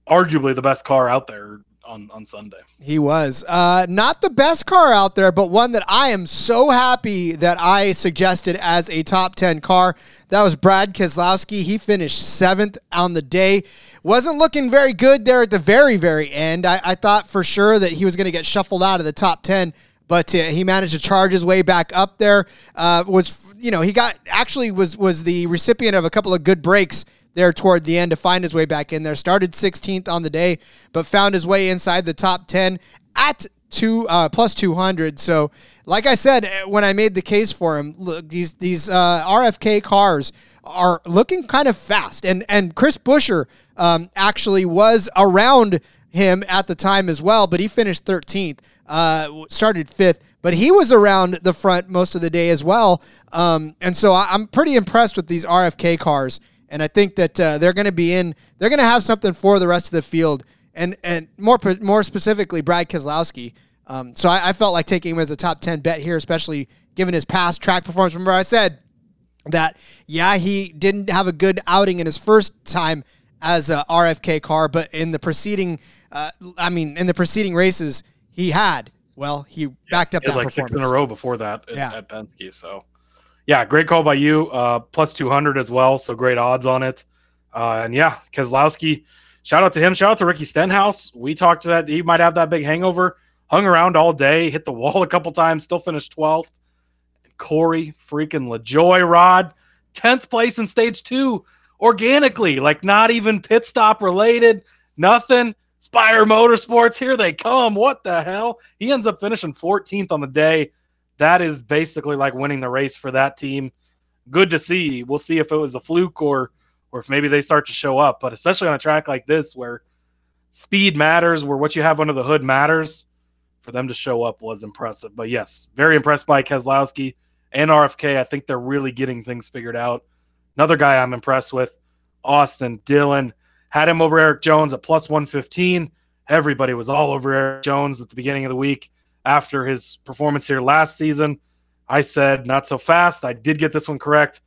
arguably the best car out there on on Sunday. He was uh, not the best car out there, but one that I am so happy that I suggested as a top 10 car. That was Brad Keselowski. He finished seventh on the day. Wasn't looking very good there at the very, very end. I, I thought for sure that he was going to get shuffled out of the top 10, but uh, he managed to charge his way back up there. Uh, was you know he got actually was was the recipient of a couple of good breaks there toward the end to find his way back in there. Started 16th on the day, but found his way inside the top 10 at two uh, plus 200. So, like I said eh, when I made the case for him, look these these uh, RFK cars are looking kind of fast, and and Chris Buescher um, actually was around him at the time as well, but he finished 13th, uh, started fifth, but he was around the front most of the day as well. Um, and so I, I'm pretty impressed with these RFK cars. And I think that uh, they're going to be in, they're going to have something for the rest of the field. And, and more, more specifically, Brad Keselowski. Um, so I, I felt like taking him as a top 10 bet here, especially given his past track performance. Remember, I said that, yeah, he didn't have a good outing in his first time as a RFK car, but in the preceding, uh, I mean, in the preceding races, he had. Well, he backed up that like six performance. in a row before that at, Yeah. at Penske. So yeah, great call by you. Uh, plus 200 as well. So great odds on it. Uh, and yeah, Keselowski, shout out to him. Shout out to Ricky Stenhouse. We talked to that. He might have that big hangover. Hung around all day, hit the wall a couple times, still finished 12th. And Corey freaking LaJoie Rod, 10th place in stage two organically, like not even pit stop related, nothing. Spire Motorsports, here they come. What the hell? He ends up finishing 14th on the day. That is basically like winning the race for that team. Good to see. We'll see if it was a fluke or or if maybe they start to show up. But especially on a track like this where speed matters, where what you have under the hood matters, for them to show up was impressive. But yes, very impressed by Keselowski and RFK. I think they're really getting things figured out. Another guy I'm impressed with, Austin Dillon. Had him over Erik Jones at plus 115. Everybody was all over Erik Jones at the beginning of the week after his performance here last season. I said, not so fast. I did get this one correct.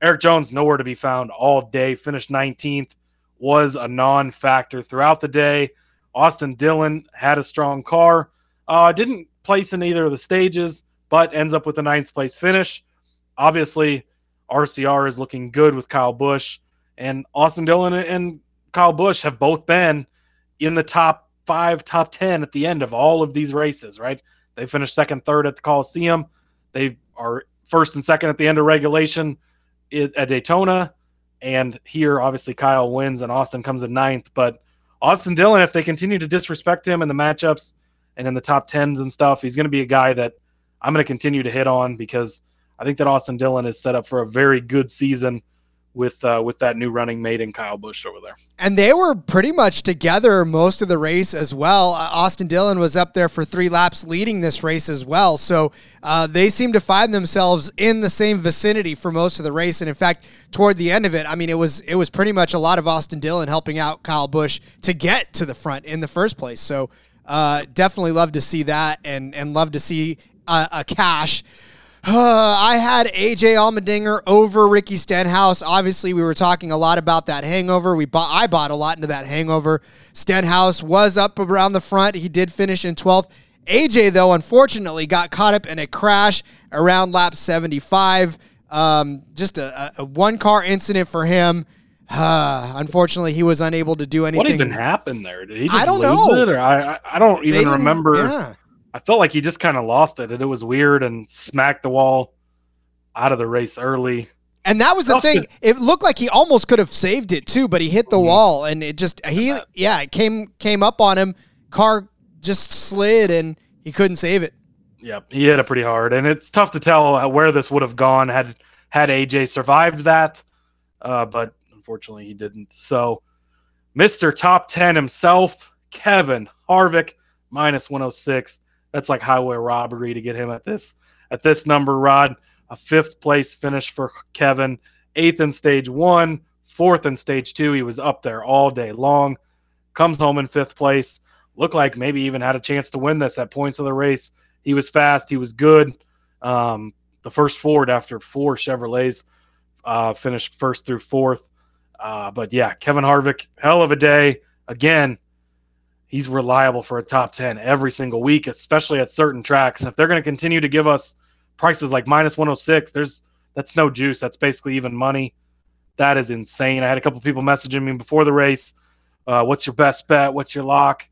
Erik Jones, nowhere to be found all day. Finished 19th, was a non factor throughout the day. Austin Dillon had a strong car. Uh, didn't place in either of the stages, but ends up with a ninth place finish. Obviously, RCR is looking good with Kyle Busch, and Austin Dillon and Kyle Busch have both been in the top five, top 10 at the end of all of these races, right? They finished second, third at the Coliseum. They are first and second at the end of regulation at Daytona. And here, obviously, Kyle wins and Austin comes in ninth. But Austin Dillon, if they continue to disrespect him in the matchups and in the top tens and stuff, he's going to be a guy that I'm going to continue to hit on because I think that Austin Dillon is set up for a very good season with uh, with that new running mate in Kyle Busch over there. And they were pretty much together most of the race as well. Uh, Austin Dillon was up there for three laps leading this race as well. So uh, they seem to find themselves in the same vicinity for most of the race. And in fact, toward the end of it, I mean, it was it was pretty much a lot of Austin Dillon helping out Kyle Busch to get to the front in the first place. So uh, definitely love to see that and and love to see a, a cash I had AJ Allmendinger over Ricky Stenhouse. Obviously, we were talking a lot about that hangover. We bought, I bought a lot into that hangover. Stenhouse was up around the front. He did finish in 12th. AJ, though, unfortunately, got caught up in a crash around lap 75. Um, just a, a, one car incident for him. Uh, unfortunately, he was unable to do anything. What even happened there? Did he just I don't lose know. it, or I I don't even remember. Yeah. I felt like he just kind of lost it, and it was weird and smacked the wall out of the race early. And that was the thing. It looked like he almost could have saved it too, but he hit the mm-hmm. wall, and it just he yeah it came came up on him. Car just slid, and he couldn't save it. Yep, he hit it pretty hard, and it's tough to tell where this would have gone had had AJ survived that, uh, but unfortunately he didn't. So, Mister Top Ten himself, Kevin Harvick, minus one hundred oh six. That's like highway robbery to get him at this at this number. Rod, a fifth place finish for Kevin, eighth in stage one, fourth in stage two. He was up there all day long. Comes home in fifth place. Looked like maybe even had a chance to win this at points of the race. He was fast. He was good. Um, the first Ford after four Chevrolets uh, finished first through fourth. Uh, but yeah, Kevin Harvick, hell of a day. Again, he's reliable for a top 10 every single week, especially at certain tracks. And if they're going to continue to give us prices like minus 106, there's that's no juice. That's basically even money. That is insane. I had a couple people messaging me before the race. Uh, what's your best bet? What's your lock?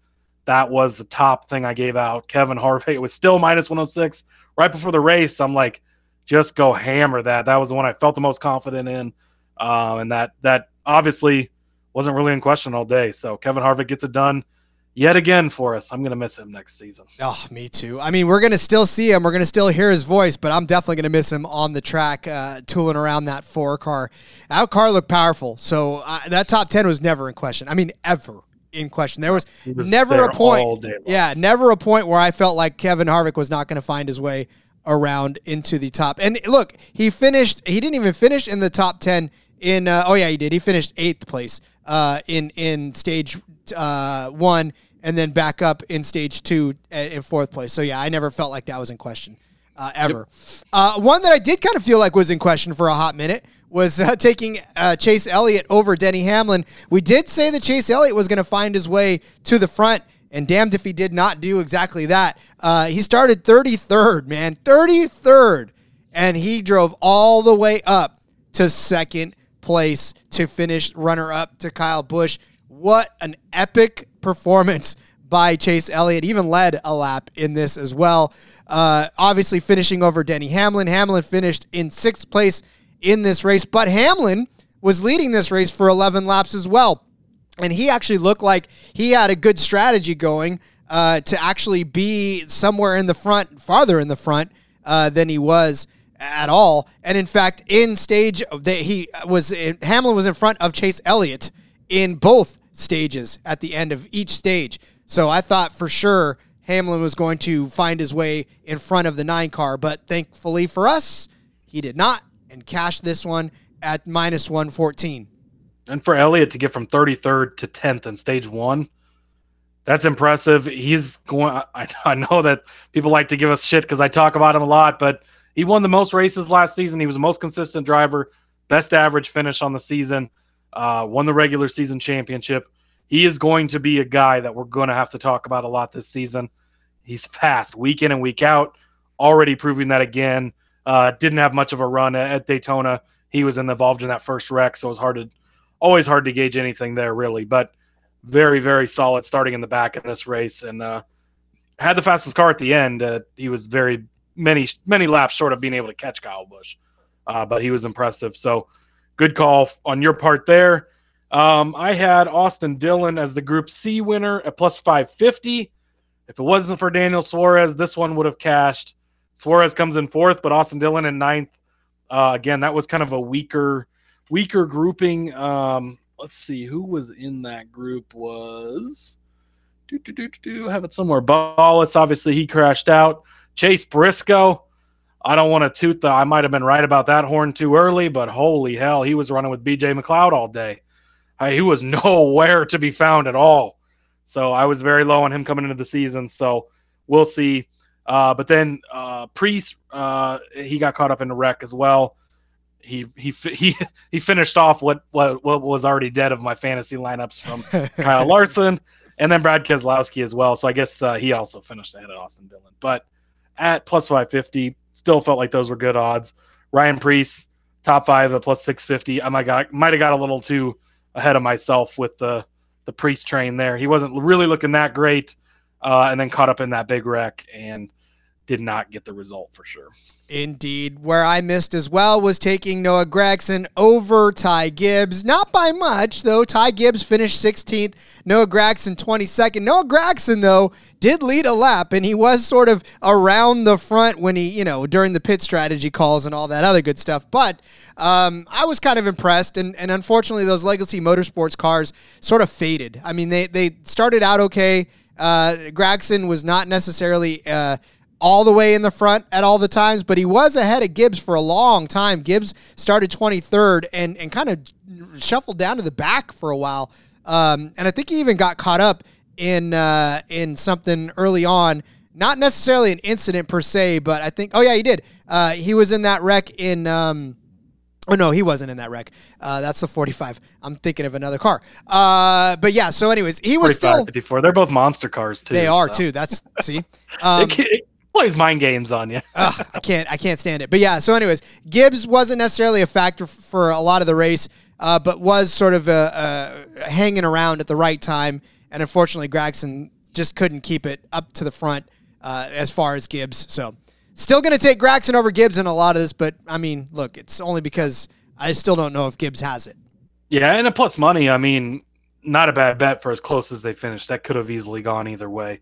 That was the top thing I gave out. Kevin Harvick. It was still minus 106 right before the race. I'm like, just go hammer that. That was the one I felt the most confident in. Um, and that that obviously wasn't really in question all day. So Kevin Harvick gets it done yet again for us. I'm going to miss him next season. Oh, me too. I mean, we're going to still see him. We're going to still hear his voice, but I'm definitely going to miss him on the track, uh, tooling around that four car. That car looked powerful. So uh, that top 10 was never in question. I mean, ever in question. There was, was never a point. Yeah, never a point where I felt like Kevin Harvick was not going to find his way around into the top. And look, he finished, he didn't even finish in the top 10 in, uh, oh yeah, he did. He finished eighth place uh, in, in stage uh, one and then back up in stage two in fourth place. So yeah, I never felt like that was in question uh, ever. Yep. Uh, one that I did kind of feel like was in question for a hot minute was uh, taking uh, Chase Elliott over Denny Hamlin. We did say that Chase Elliott was going to find his way to the front. And damned if he did not do exactly that. Uh, he started 33rd, man, 33rd. And he drove all the way up to second place to finish runner up to Kyle Busch. What an epic performance by Chase Elliott. Even led a lap in this as well. Uh, obviously, finishing over Denny Hamlin. Hamlin finished in sixth place in this race, but Hamlin was leading this race for 11 laps as well. And he actually looked like he had a good strategy going uh, to actually be somewhere in the front, farther in the front uh, than he was at all. And in fact, in stage, they, he was in, Hamlin was in front of Chase Elliott in both stages at the end of each stage. So I thought for sure Hamlin was going to find his way in front of the nine car, but thankfully for us, he did not and cashed this one at minus 114. And for Elliott to get from 33rd to 10th in stage one, that's impressive. He's going, I, I know that people like to give us shit because I talk about him a lot, but he won the most races last season. He was the most consistent driver, best average finish on the season uh, won the regular season championship. He is going to be a guy that we're going to have to talk about a lot this season. He's fast week in and week out, already proving that again. Uh, didn't have much of a run at, Daytona. He was involved in that first wreck, so it was hard to, always hard to gauge anything there really. But very, very solid starting in the back in this race, and uh, had the fastest car at the end. Uh, he was very many many laps short of being able to catch Kyle Busch, uh, but he was impressive. So good call on your part there. Um, I had Austin Dillon as the Group C winner at plus 550. If it wasn't for Daniel Suarez, this one would have cashed. Suarez comes in fourth, but Austin Dillon in ninth. Uh, again, that was kind of a weaker, weaker grouping. Um, let's see who was in that group. Was do do do do have it somewhere. Ballets, obviously he crashed out. Chase Briscoe. I don't want to toot the. I might have been right about that horn too early, but holy hell, he was running with BJ McLeod all day. I, he was nowhere to be found at all. So I was very low on him coming into the season. So we'll see. Uh, but then uh, Preece, uh, he got caught up in the wreck as well. He he he he finished off what what what was already dead of my fantasy lineups from Kyle Larson, and then Brad Keselowski as well. So I guess uh, he also finished ahead of Austin Dillon. But at plus five fifty, still felt like those were good odds. Ryan Preece, top five at plus six fifty. I might got might have got a little too ahead of myself with the the Preece train there. He wasn't really looking that great, uh, and then caught up in that big wreck and did not get the result for sure. Indeed. Where I missed as well was taking Noah Gragson over Ty Gibbs. Not by much, though. Ty Gibbs finished 16th, Noah Gragson 22nd. Noah Gragson, though, did lead a lap, and he was sort of around the front when he, you know, during the pit strategy calls and all that other good stuff. But um, I was kind of impressed, and, and unfortunately, those Legacy Motorsports cars sort of faded. I mean, they, they started out okay. Uh, Gragson was not necessarily. Uh, all the way in the front at all the times, but he was ahead of Gibbs for a long time. Gibbs started 23rd and, and kind of shuffled down to the back for a while. Um, and I think he even got caught up in uh, in something early on. Not necessarily an incident per se, but I think, oh, yeah, he did. Uh, he was in that wreck in. Um, Oh no, he wasn't in that wreck. Uh, that's the 45. I'm thinking of another car. Uh, but yeah. So, anyways, he was still 54. They're both monster cars too. They are so. too. That's see. Um, it, plays mind games on you. Ugh, I can't. I can't stand it. But yeah. So, anyways, Gibbs wasn't necessarily a factor for a lot of the race, uh, but was sort of hanging around at the right time. And unfortunately, Gragson just couldn't keep it up to the front uh, as far as Gibbs. So, still going to take Gragson over Gibbs in a lot of this. But I mean, look, it's only because I still don't know if Gibbs has it. Yeah, and a plus money. I mean, not a bad bet for as close as they finished. That could have easily gone either way.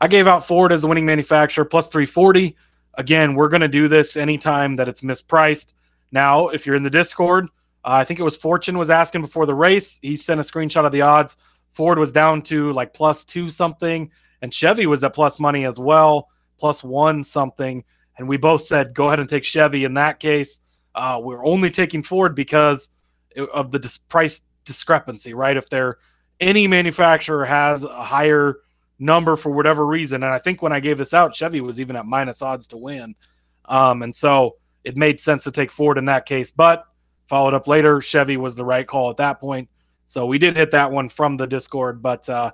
I gave out Ford as the winning manufacturer plus 340. Again, we're going to do this anytime that it's mispriced. Now, if you're in the Discord, uh, I think it was Fortune was asking before the race. He sent a screenshot of the odds. Ford was down to like plus two something, and Chevy was at plus money as well, plus one something. And we both said, go ahead and take Chevy. In that case, uh, we're only taking Ford because of the dis- price discrepancy, right? If there any manufacturer has a higher number for whatever reason. And I think when I gave this out, Chevy was even at minus odds to win. Um, and so it made sense to take Ford in that case. But followed up later, Chevy was the right call at that point. So we did hit that one from the Discord. But uh,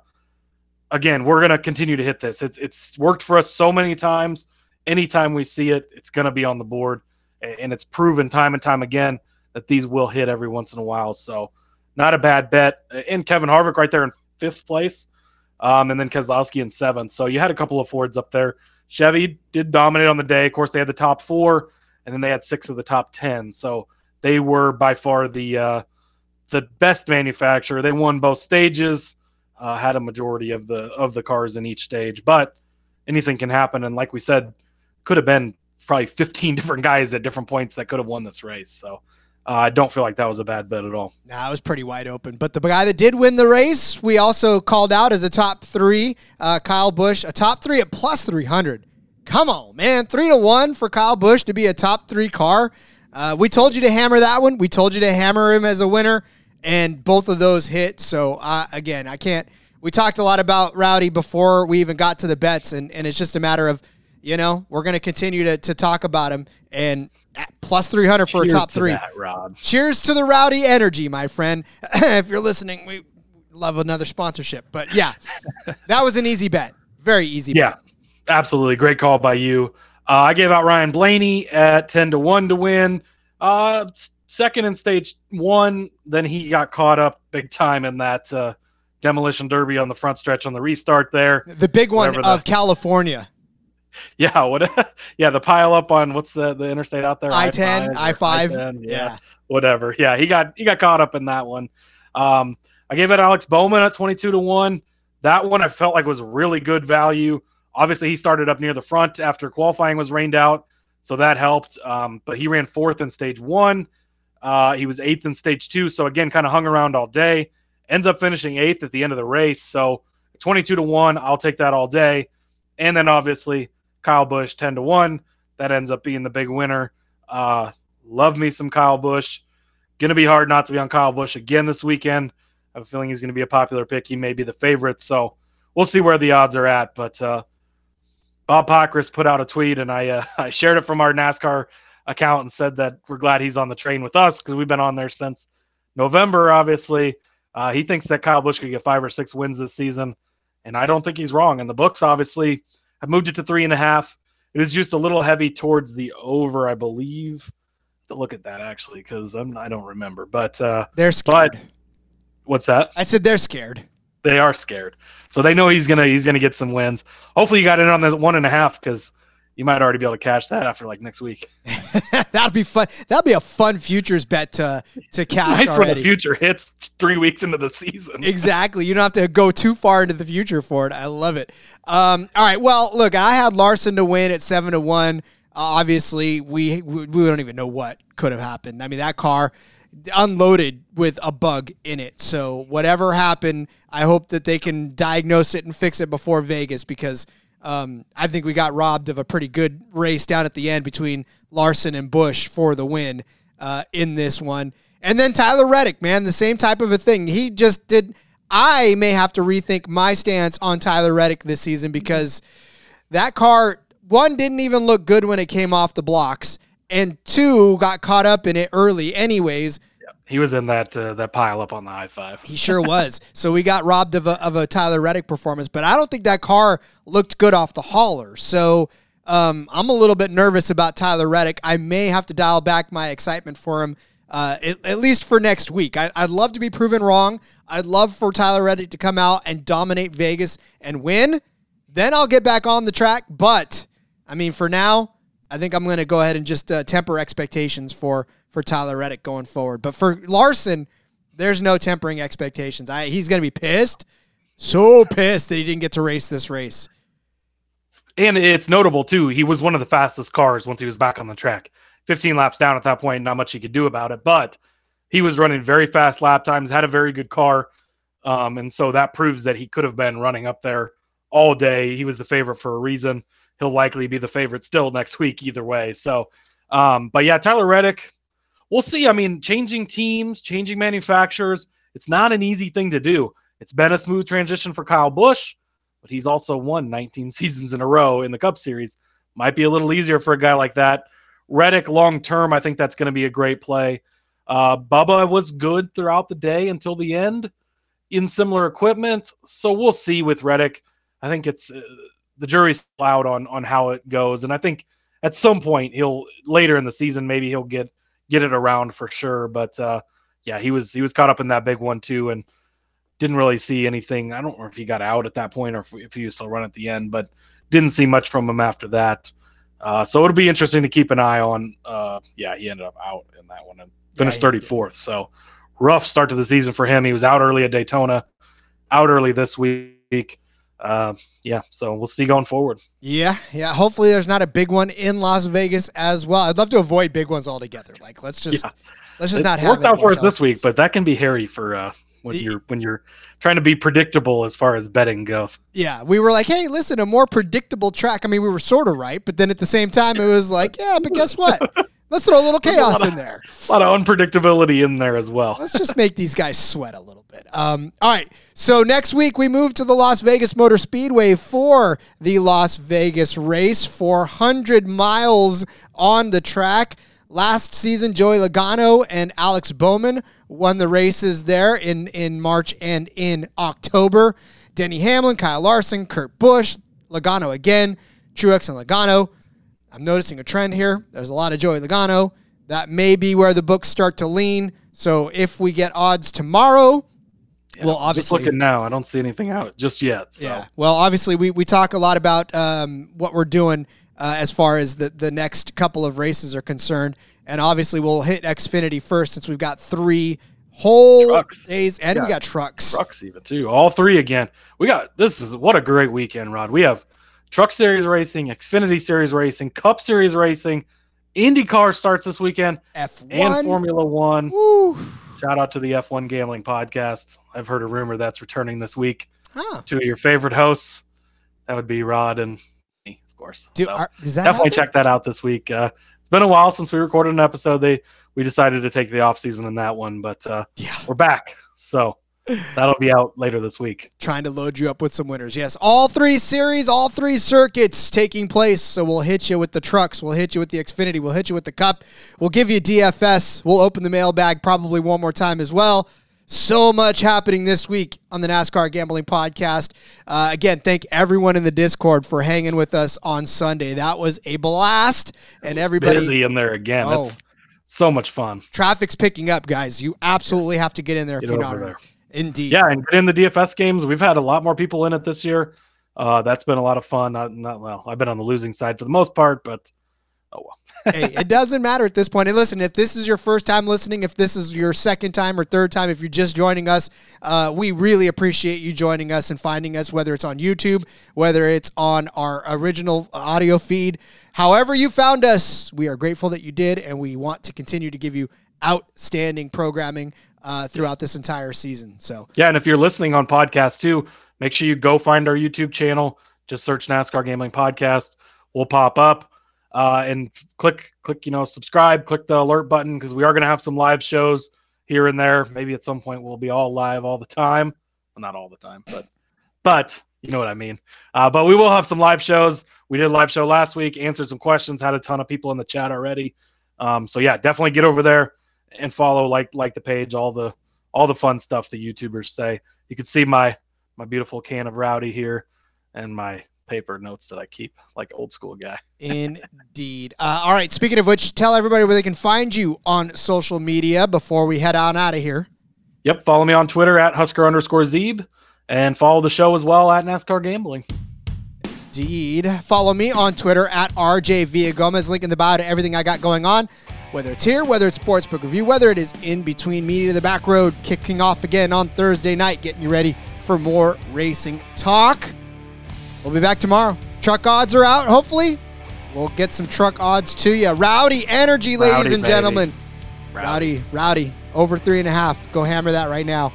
again, we're going to continue to hit this. It's, it's worked for us so many times. Anytime we see it, it's going to be on the board. And it's proven time and time again that these will hit every once in a while. So not a bad bet. And Kevin Harvick right there in fifth place um, and then Keselowski in seventh. So you had a couple of Fords up there. Chevy did dominate on the day. Of course, they had the top four, and then they had six of the top ten. So they were by far the uh, the best manufacturer. They won both stages, uh, had a majority of the of the cars in each stage. But anything can happen, and like we said, could have been probably 15 different guys at different points that could have won this race. So uh, I don't feel like that was a bad bet at all. Nah, it was pretty wide open. But the guy that did win the race, we also called out as a top three, uh, Kyle Busch, a top three at plus 300. Come on, man. Three to one for Kyle Busch to be a top three car. Uh, we told you to hammer that one. We told you to hammer him as a winner, and both of those hit. So, uh, again, I can't. We talked a lot about Rowdy before we even got to the bets, and, and it's just a matter of you know, we're going to continue to, to talk about him and plus 300 for Cheers a top three. That, Rob. Cheers to the rowdy energy, my friend. if you're listening, we love another sponsorship. But yeah, that was an easy bet. Very easy yeah, bet. absolutely. Great call by you. Uh, I gave out Ryan Blaney at 10 to 1 to win. Uh, second in stage one, then he got caught up big time in that uh, demolition derby on the front stretch on the restart there. The big one of California. yeah, what? yeah, the pile up on what's the the interstate out there? I ten, I five. Yeah, yeah, whatever. Yeah, he got he got caught up in that one. Um, I gave it Alex Bowman at twenty two to one. That one I felt like was really good value. obviously he started up near the front after qualifying was rained out, so that helped. Um, but he ran fourth in stage one. Uh, he was eighth in stage two, so again, kind of hung around all day. Ends up finishing eighth at the end of the race. So 22 to one, I'll take that all day. And then obviously Kyle Busch 10 to one, that ends up being the big winner. Uh, love me some Kyle Busch. Going to be hard not to be on Kyle Busch again this weekend. I have a feeling he's going to be a popular pick. He may be the favorite, so we'll see where the odds are at. But uh, Bob Pockrass put out a tweet, and I uh, I shared it from our NASCAR account and said that we're glad he's on the train with us because we've been on there since November. Obviously, uh, he thinks that Kyle Busch could get five or six wins this season, and I don't think he's wrong. And the books obviously have moved it to three and a half. It is just a little heavy towards the over, I believe. To look at that actually, because I'm I don't remember, but uh, They're scared. but what's that? I said they're scared. They are scared, so they know he's gonna he's gonna get some wins. Hopefully, you got in on the one and a half because you might already be able to cash that after like next week. That'd be fun. That'd be a fun futures bet to to cash nice when the future hits three weeks into the season. Exactly. You don't have to go too far into the future for it. I love it. Um, all right. Well, look, I had Larson to win at seven to one. Uh, obviously, we, we we don't even know what could have happened. I mean, that car unloaded with a bug in it. So whatever happened, I hope that they can diagnose it and fix it before Vegas because um, I think we got robbed of a pretty good race down at the end between Larson and Busch for the win uh, in this one. And then Tyler Reddick, man, the same type of a thing. He just did. I may have to rethink my stance on Tyler Reddick this season because that car, one, didn't even look good when it came off the blocks, and two, got caught up in it early, anyways. He was in that uh, that pile up on the high five. He sure was. So we got robbed of a, of a Tyler Reddick performance, but I don't think that car looked good off the hauler. So um, I'm a little bit nervous about Tyler Reddick. I may have to dial back my excitement for him, uh, at, least for next week. I, I'd love to be proven wrong. I'd love for Tyler Reddick to come out and dominate Vegas and win. Then I'll get back on the track. But I mean, for now, I think I'm going to go ahead and just uh, temper expectations for for Tyler Reddick going forward. But for Larson, there's no tempering expectations. I, he's going to be pissed, so pissed that he didn't get to race this race. And it's notable too. He was one of the fastest cars once he was back on the track. 15 laps down at that point, not much he could do about it. But he was running very fast lap times, had a very good car, um, and so that proves that he could have been running up there all day. He was the favorite for a reason. He'll likely be the favorite still next week, either way. So, um, but yeah, Tyler Reddick, we'll see. I mean, changing teams, changing manufacturers, it's not an easy thing to do. It's been a smooth transition for Kyle Busch, but he's also won 19 seasons in a row in the Cup Series. Might be a little easier for a guy like that. Reddick, long term, I think that's going to be a great play. Uh, Bubba was good throughout the day until the end in similar equipment, so we'll see with Reddick. I think it's uh, the jury's out on on how it goes, and I think at some point he'll later in the season maybe he'll get get it around for sure. But uh, yeah, he was he was caught up in that big one too, and didn't really see anything. I don't know if he got out at that point or if, if he was still run at the end, but didn't see much from him after that. Uh, so it'll be interesting to keep an eye on. Uh, yeah, he ended up out in that one and finished Yeah, he 34th. So rough start to the season for him. He was out early at Daytona, out early this week. Uh, yeah, so we'll see going forward. Yeah, yeah. Hopefully, there's not a big one in Las Vegas as well. I'd love to avoid big ones altogether. Like, let's just Yeah. let's just It not worked out for us this week, but that can be hairy for uh, when you're when you're trying to be predictable as far as betting goes. Yeah, we were like, hey, listen, a more predictable track. I mean, we were sort of right, but then at the same time, it was like, yeah, but guess what? Let's throw a little chaos in there. A lot of unpredictability in there as well. Let's just make these guys sweat a little bit. Um, all right. So next week we move to the Las Vegas Motor Speedway for the Las Vegas race. 400 miles on the track. Last season, Joey Logano and Alex Bowman won the races there in, in March and in October. Denny Hamlin, Kyle Larson, Kurt Busch, Logano again, Truex and Logano. I'm noticing a trend here. There's a lot of Joey Logano. That may be where the books start to lean. So if we get odds tomorrow, well, obviously, Just looking now, I don't see anything out just yet. So yeah. Well, obviously, we, we talk a lot about um, what we're doing uh, as far as the, the next couple of races are concerned. And obviously, we'll hit Xfinity first since we've got three whole Trucks. days and we got trucks. trucks even too. All three again. We got this is what a great weekend, Rod. We have Truck Series racing, Xfinity Series racing, Cup Series racing. IndyCar starts this weekend F1. and Formula One. Woo. Shout out to the F1 Gambling Podcast. I've heard a rumor that's returning this week. Huh. Two of your favorite hosts. That would be Rod and me, of course. Do, So are, definitely happen? check that out this week. Uh, it's been a while since we recorded an episode. They we decided to take the off season in that one, but uh, Yeah. we're back. So that'll be out later this week. trying to load you up with some winners. Yes, all three series, all three circuits taking place. So we'll hit you with the trucks, we'll hit you with the Xfinity, we'll hit you with the Cup, we'll give you DFS, we'll open the mailbag probably one more time as well. So much happening this week on the NASCAR Gambling Podcast. Uh, again, thank everyone in the Discord for hanging with us on Sunday. That was a blast, and everybody in there again. Oh. It's so much fun. traffic's picking up, guys. You absolutely have to get in there Get if you're not. there. Indeed. Yeah, and get in the DFS games. We've had a lot more people in it this year. Uh, that's been a lot of fun. Not, not well. I've been on the losing side for the most part, but oh well. hey, it doesn't matter at this point. And listen, if this is your first time listening, if this is your second time or third time, if you're just joining us, uh, we really appreciate you joining us and finding us, whether it's on YouTube, whether it's on our original audio feed. However, you found us, we are grateful that you did, and we want to continue to give you outstanding programming uh, throughout this entire season. So, Yeah, and if you're listening on podcast too, make sure you go find our YouTube channel. Just search NASCAR Gambling Podcast. We'll pop up. Uh, and click click you know subscribe click the alert button because we are going to have some live shows here and there maybe at some point we'll be all live all the time well, not all the time but but you know what i mean uh, but we will have some live shows we did a live show last week answered some questions had a ton of people in the chat already um, so yeah definitely get over there and follow like like the page all the all the fun stuff the youtubers say you can see my my beautiful can of rowdy here and my paper notes that i keep like old school guy Indeed. Uh, all right. Speaking of which, tell everybody where they can find you on social media before we head on out of here. Yep. Follow me on Twitter at Husker underscore Zeeb and follow the show as well at NASCAR Gambling. Indeed. Follow me on Twitter at RJ Villa Gomez. Link in the bio to everything I got going on. Whether it's here, whether it's Sportsbook Review, whether it is in between media to the back road, kicking off again on Thursday night, getting you ready for more racing talk. We'll be back tomorrow. Truck odds are out, hopefully. We'll get some truck odds to you. Rowdy energy, ladies Rowdy, and baby. gentlemen. Rowdy, rowdy, over three and a half. Go hammer that right now.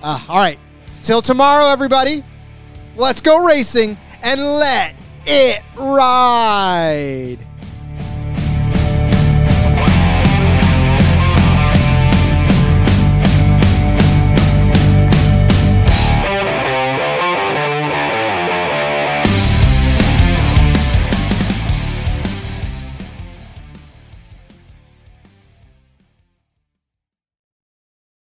Uh, all right. Till tomorrow, everybody. Let's go racing and let it ride.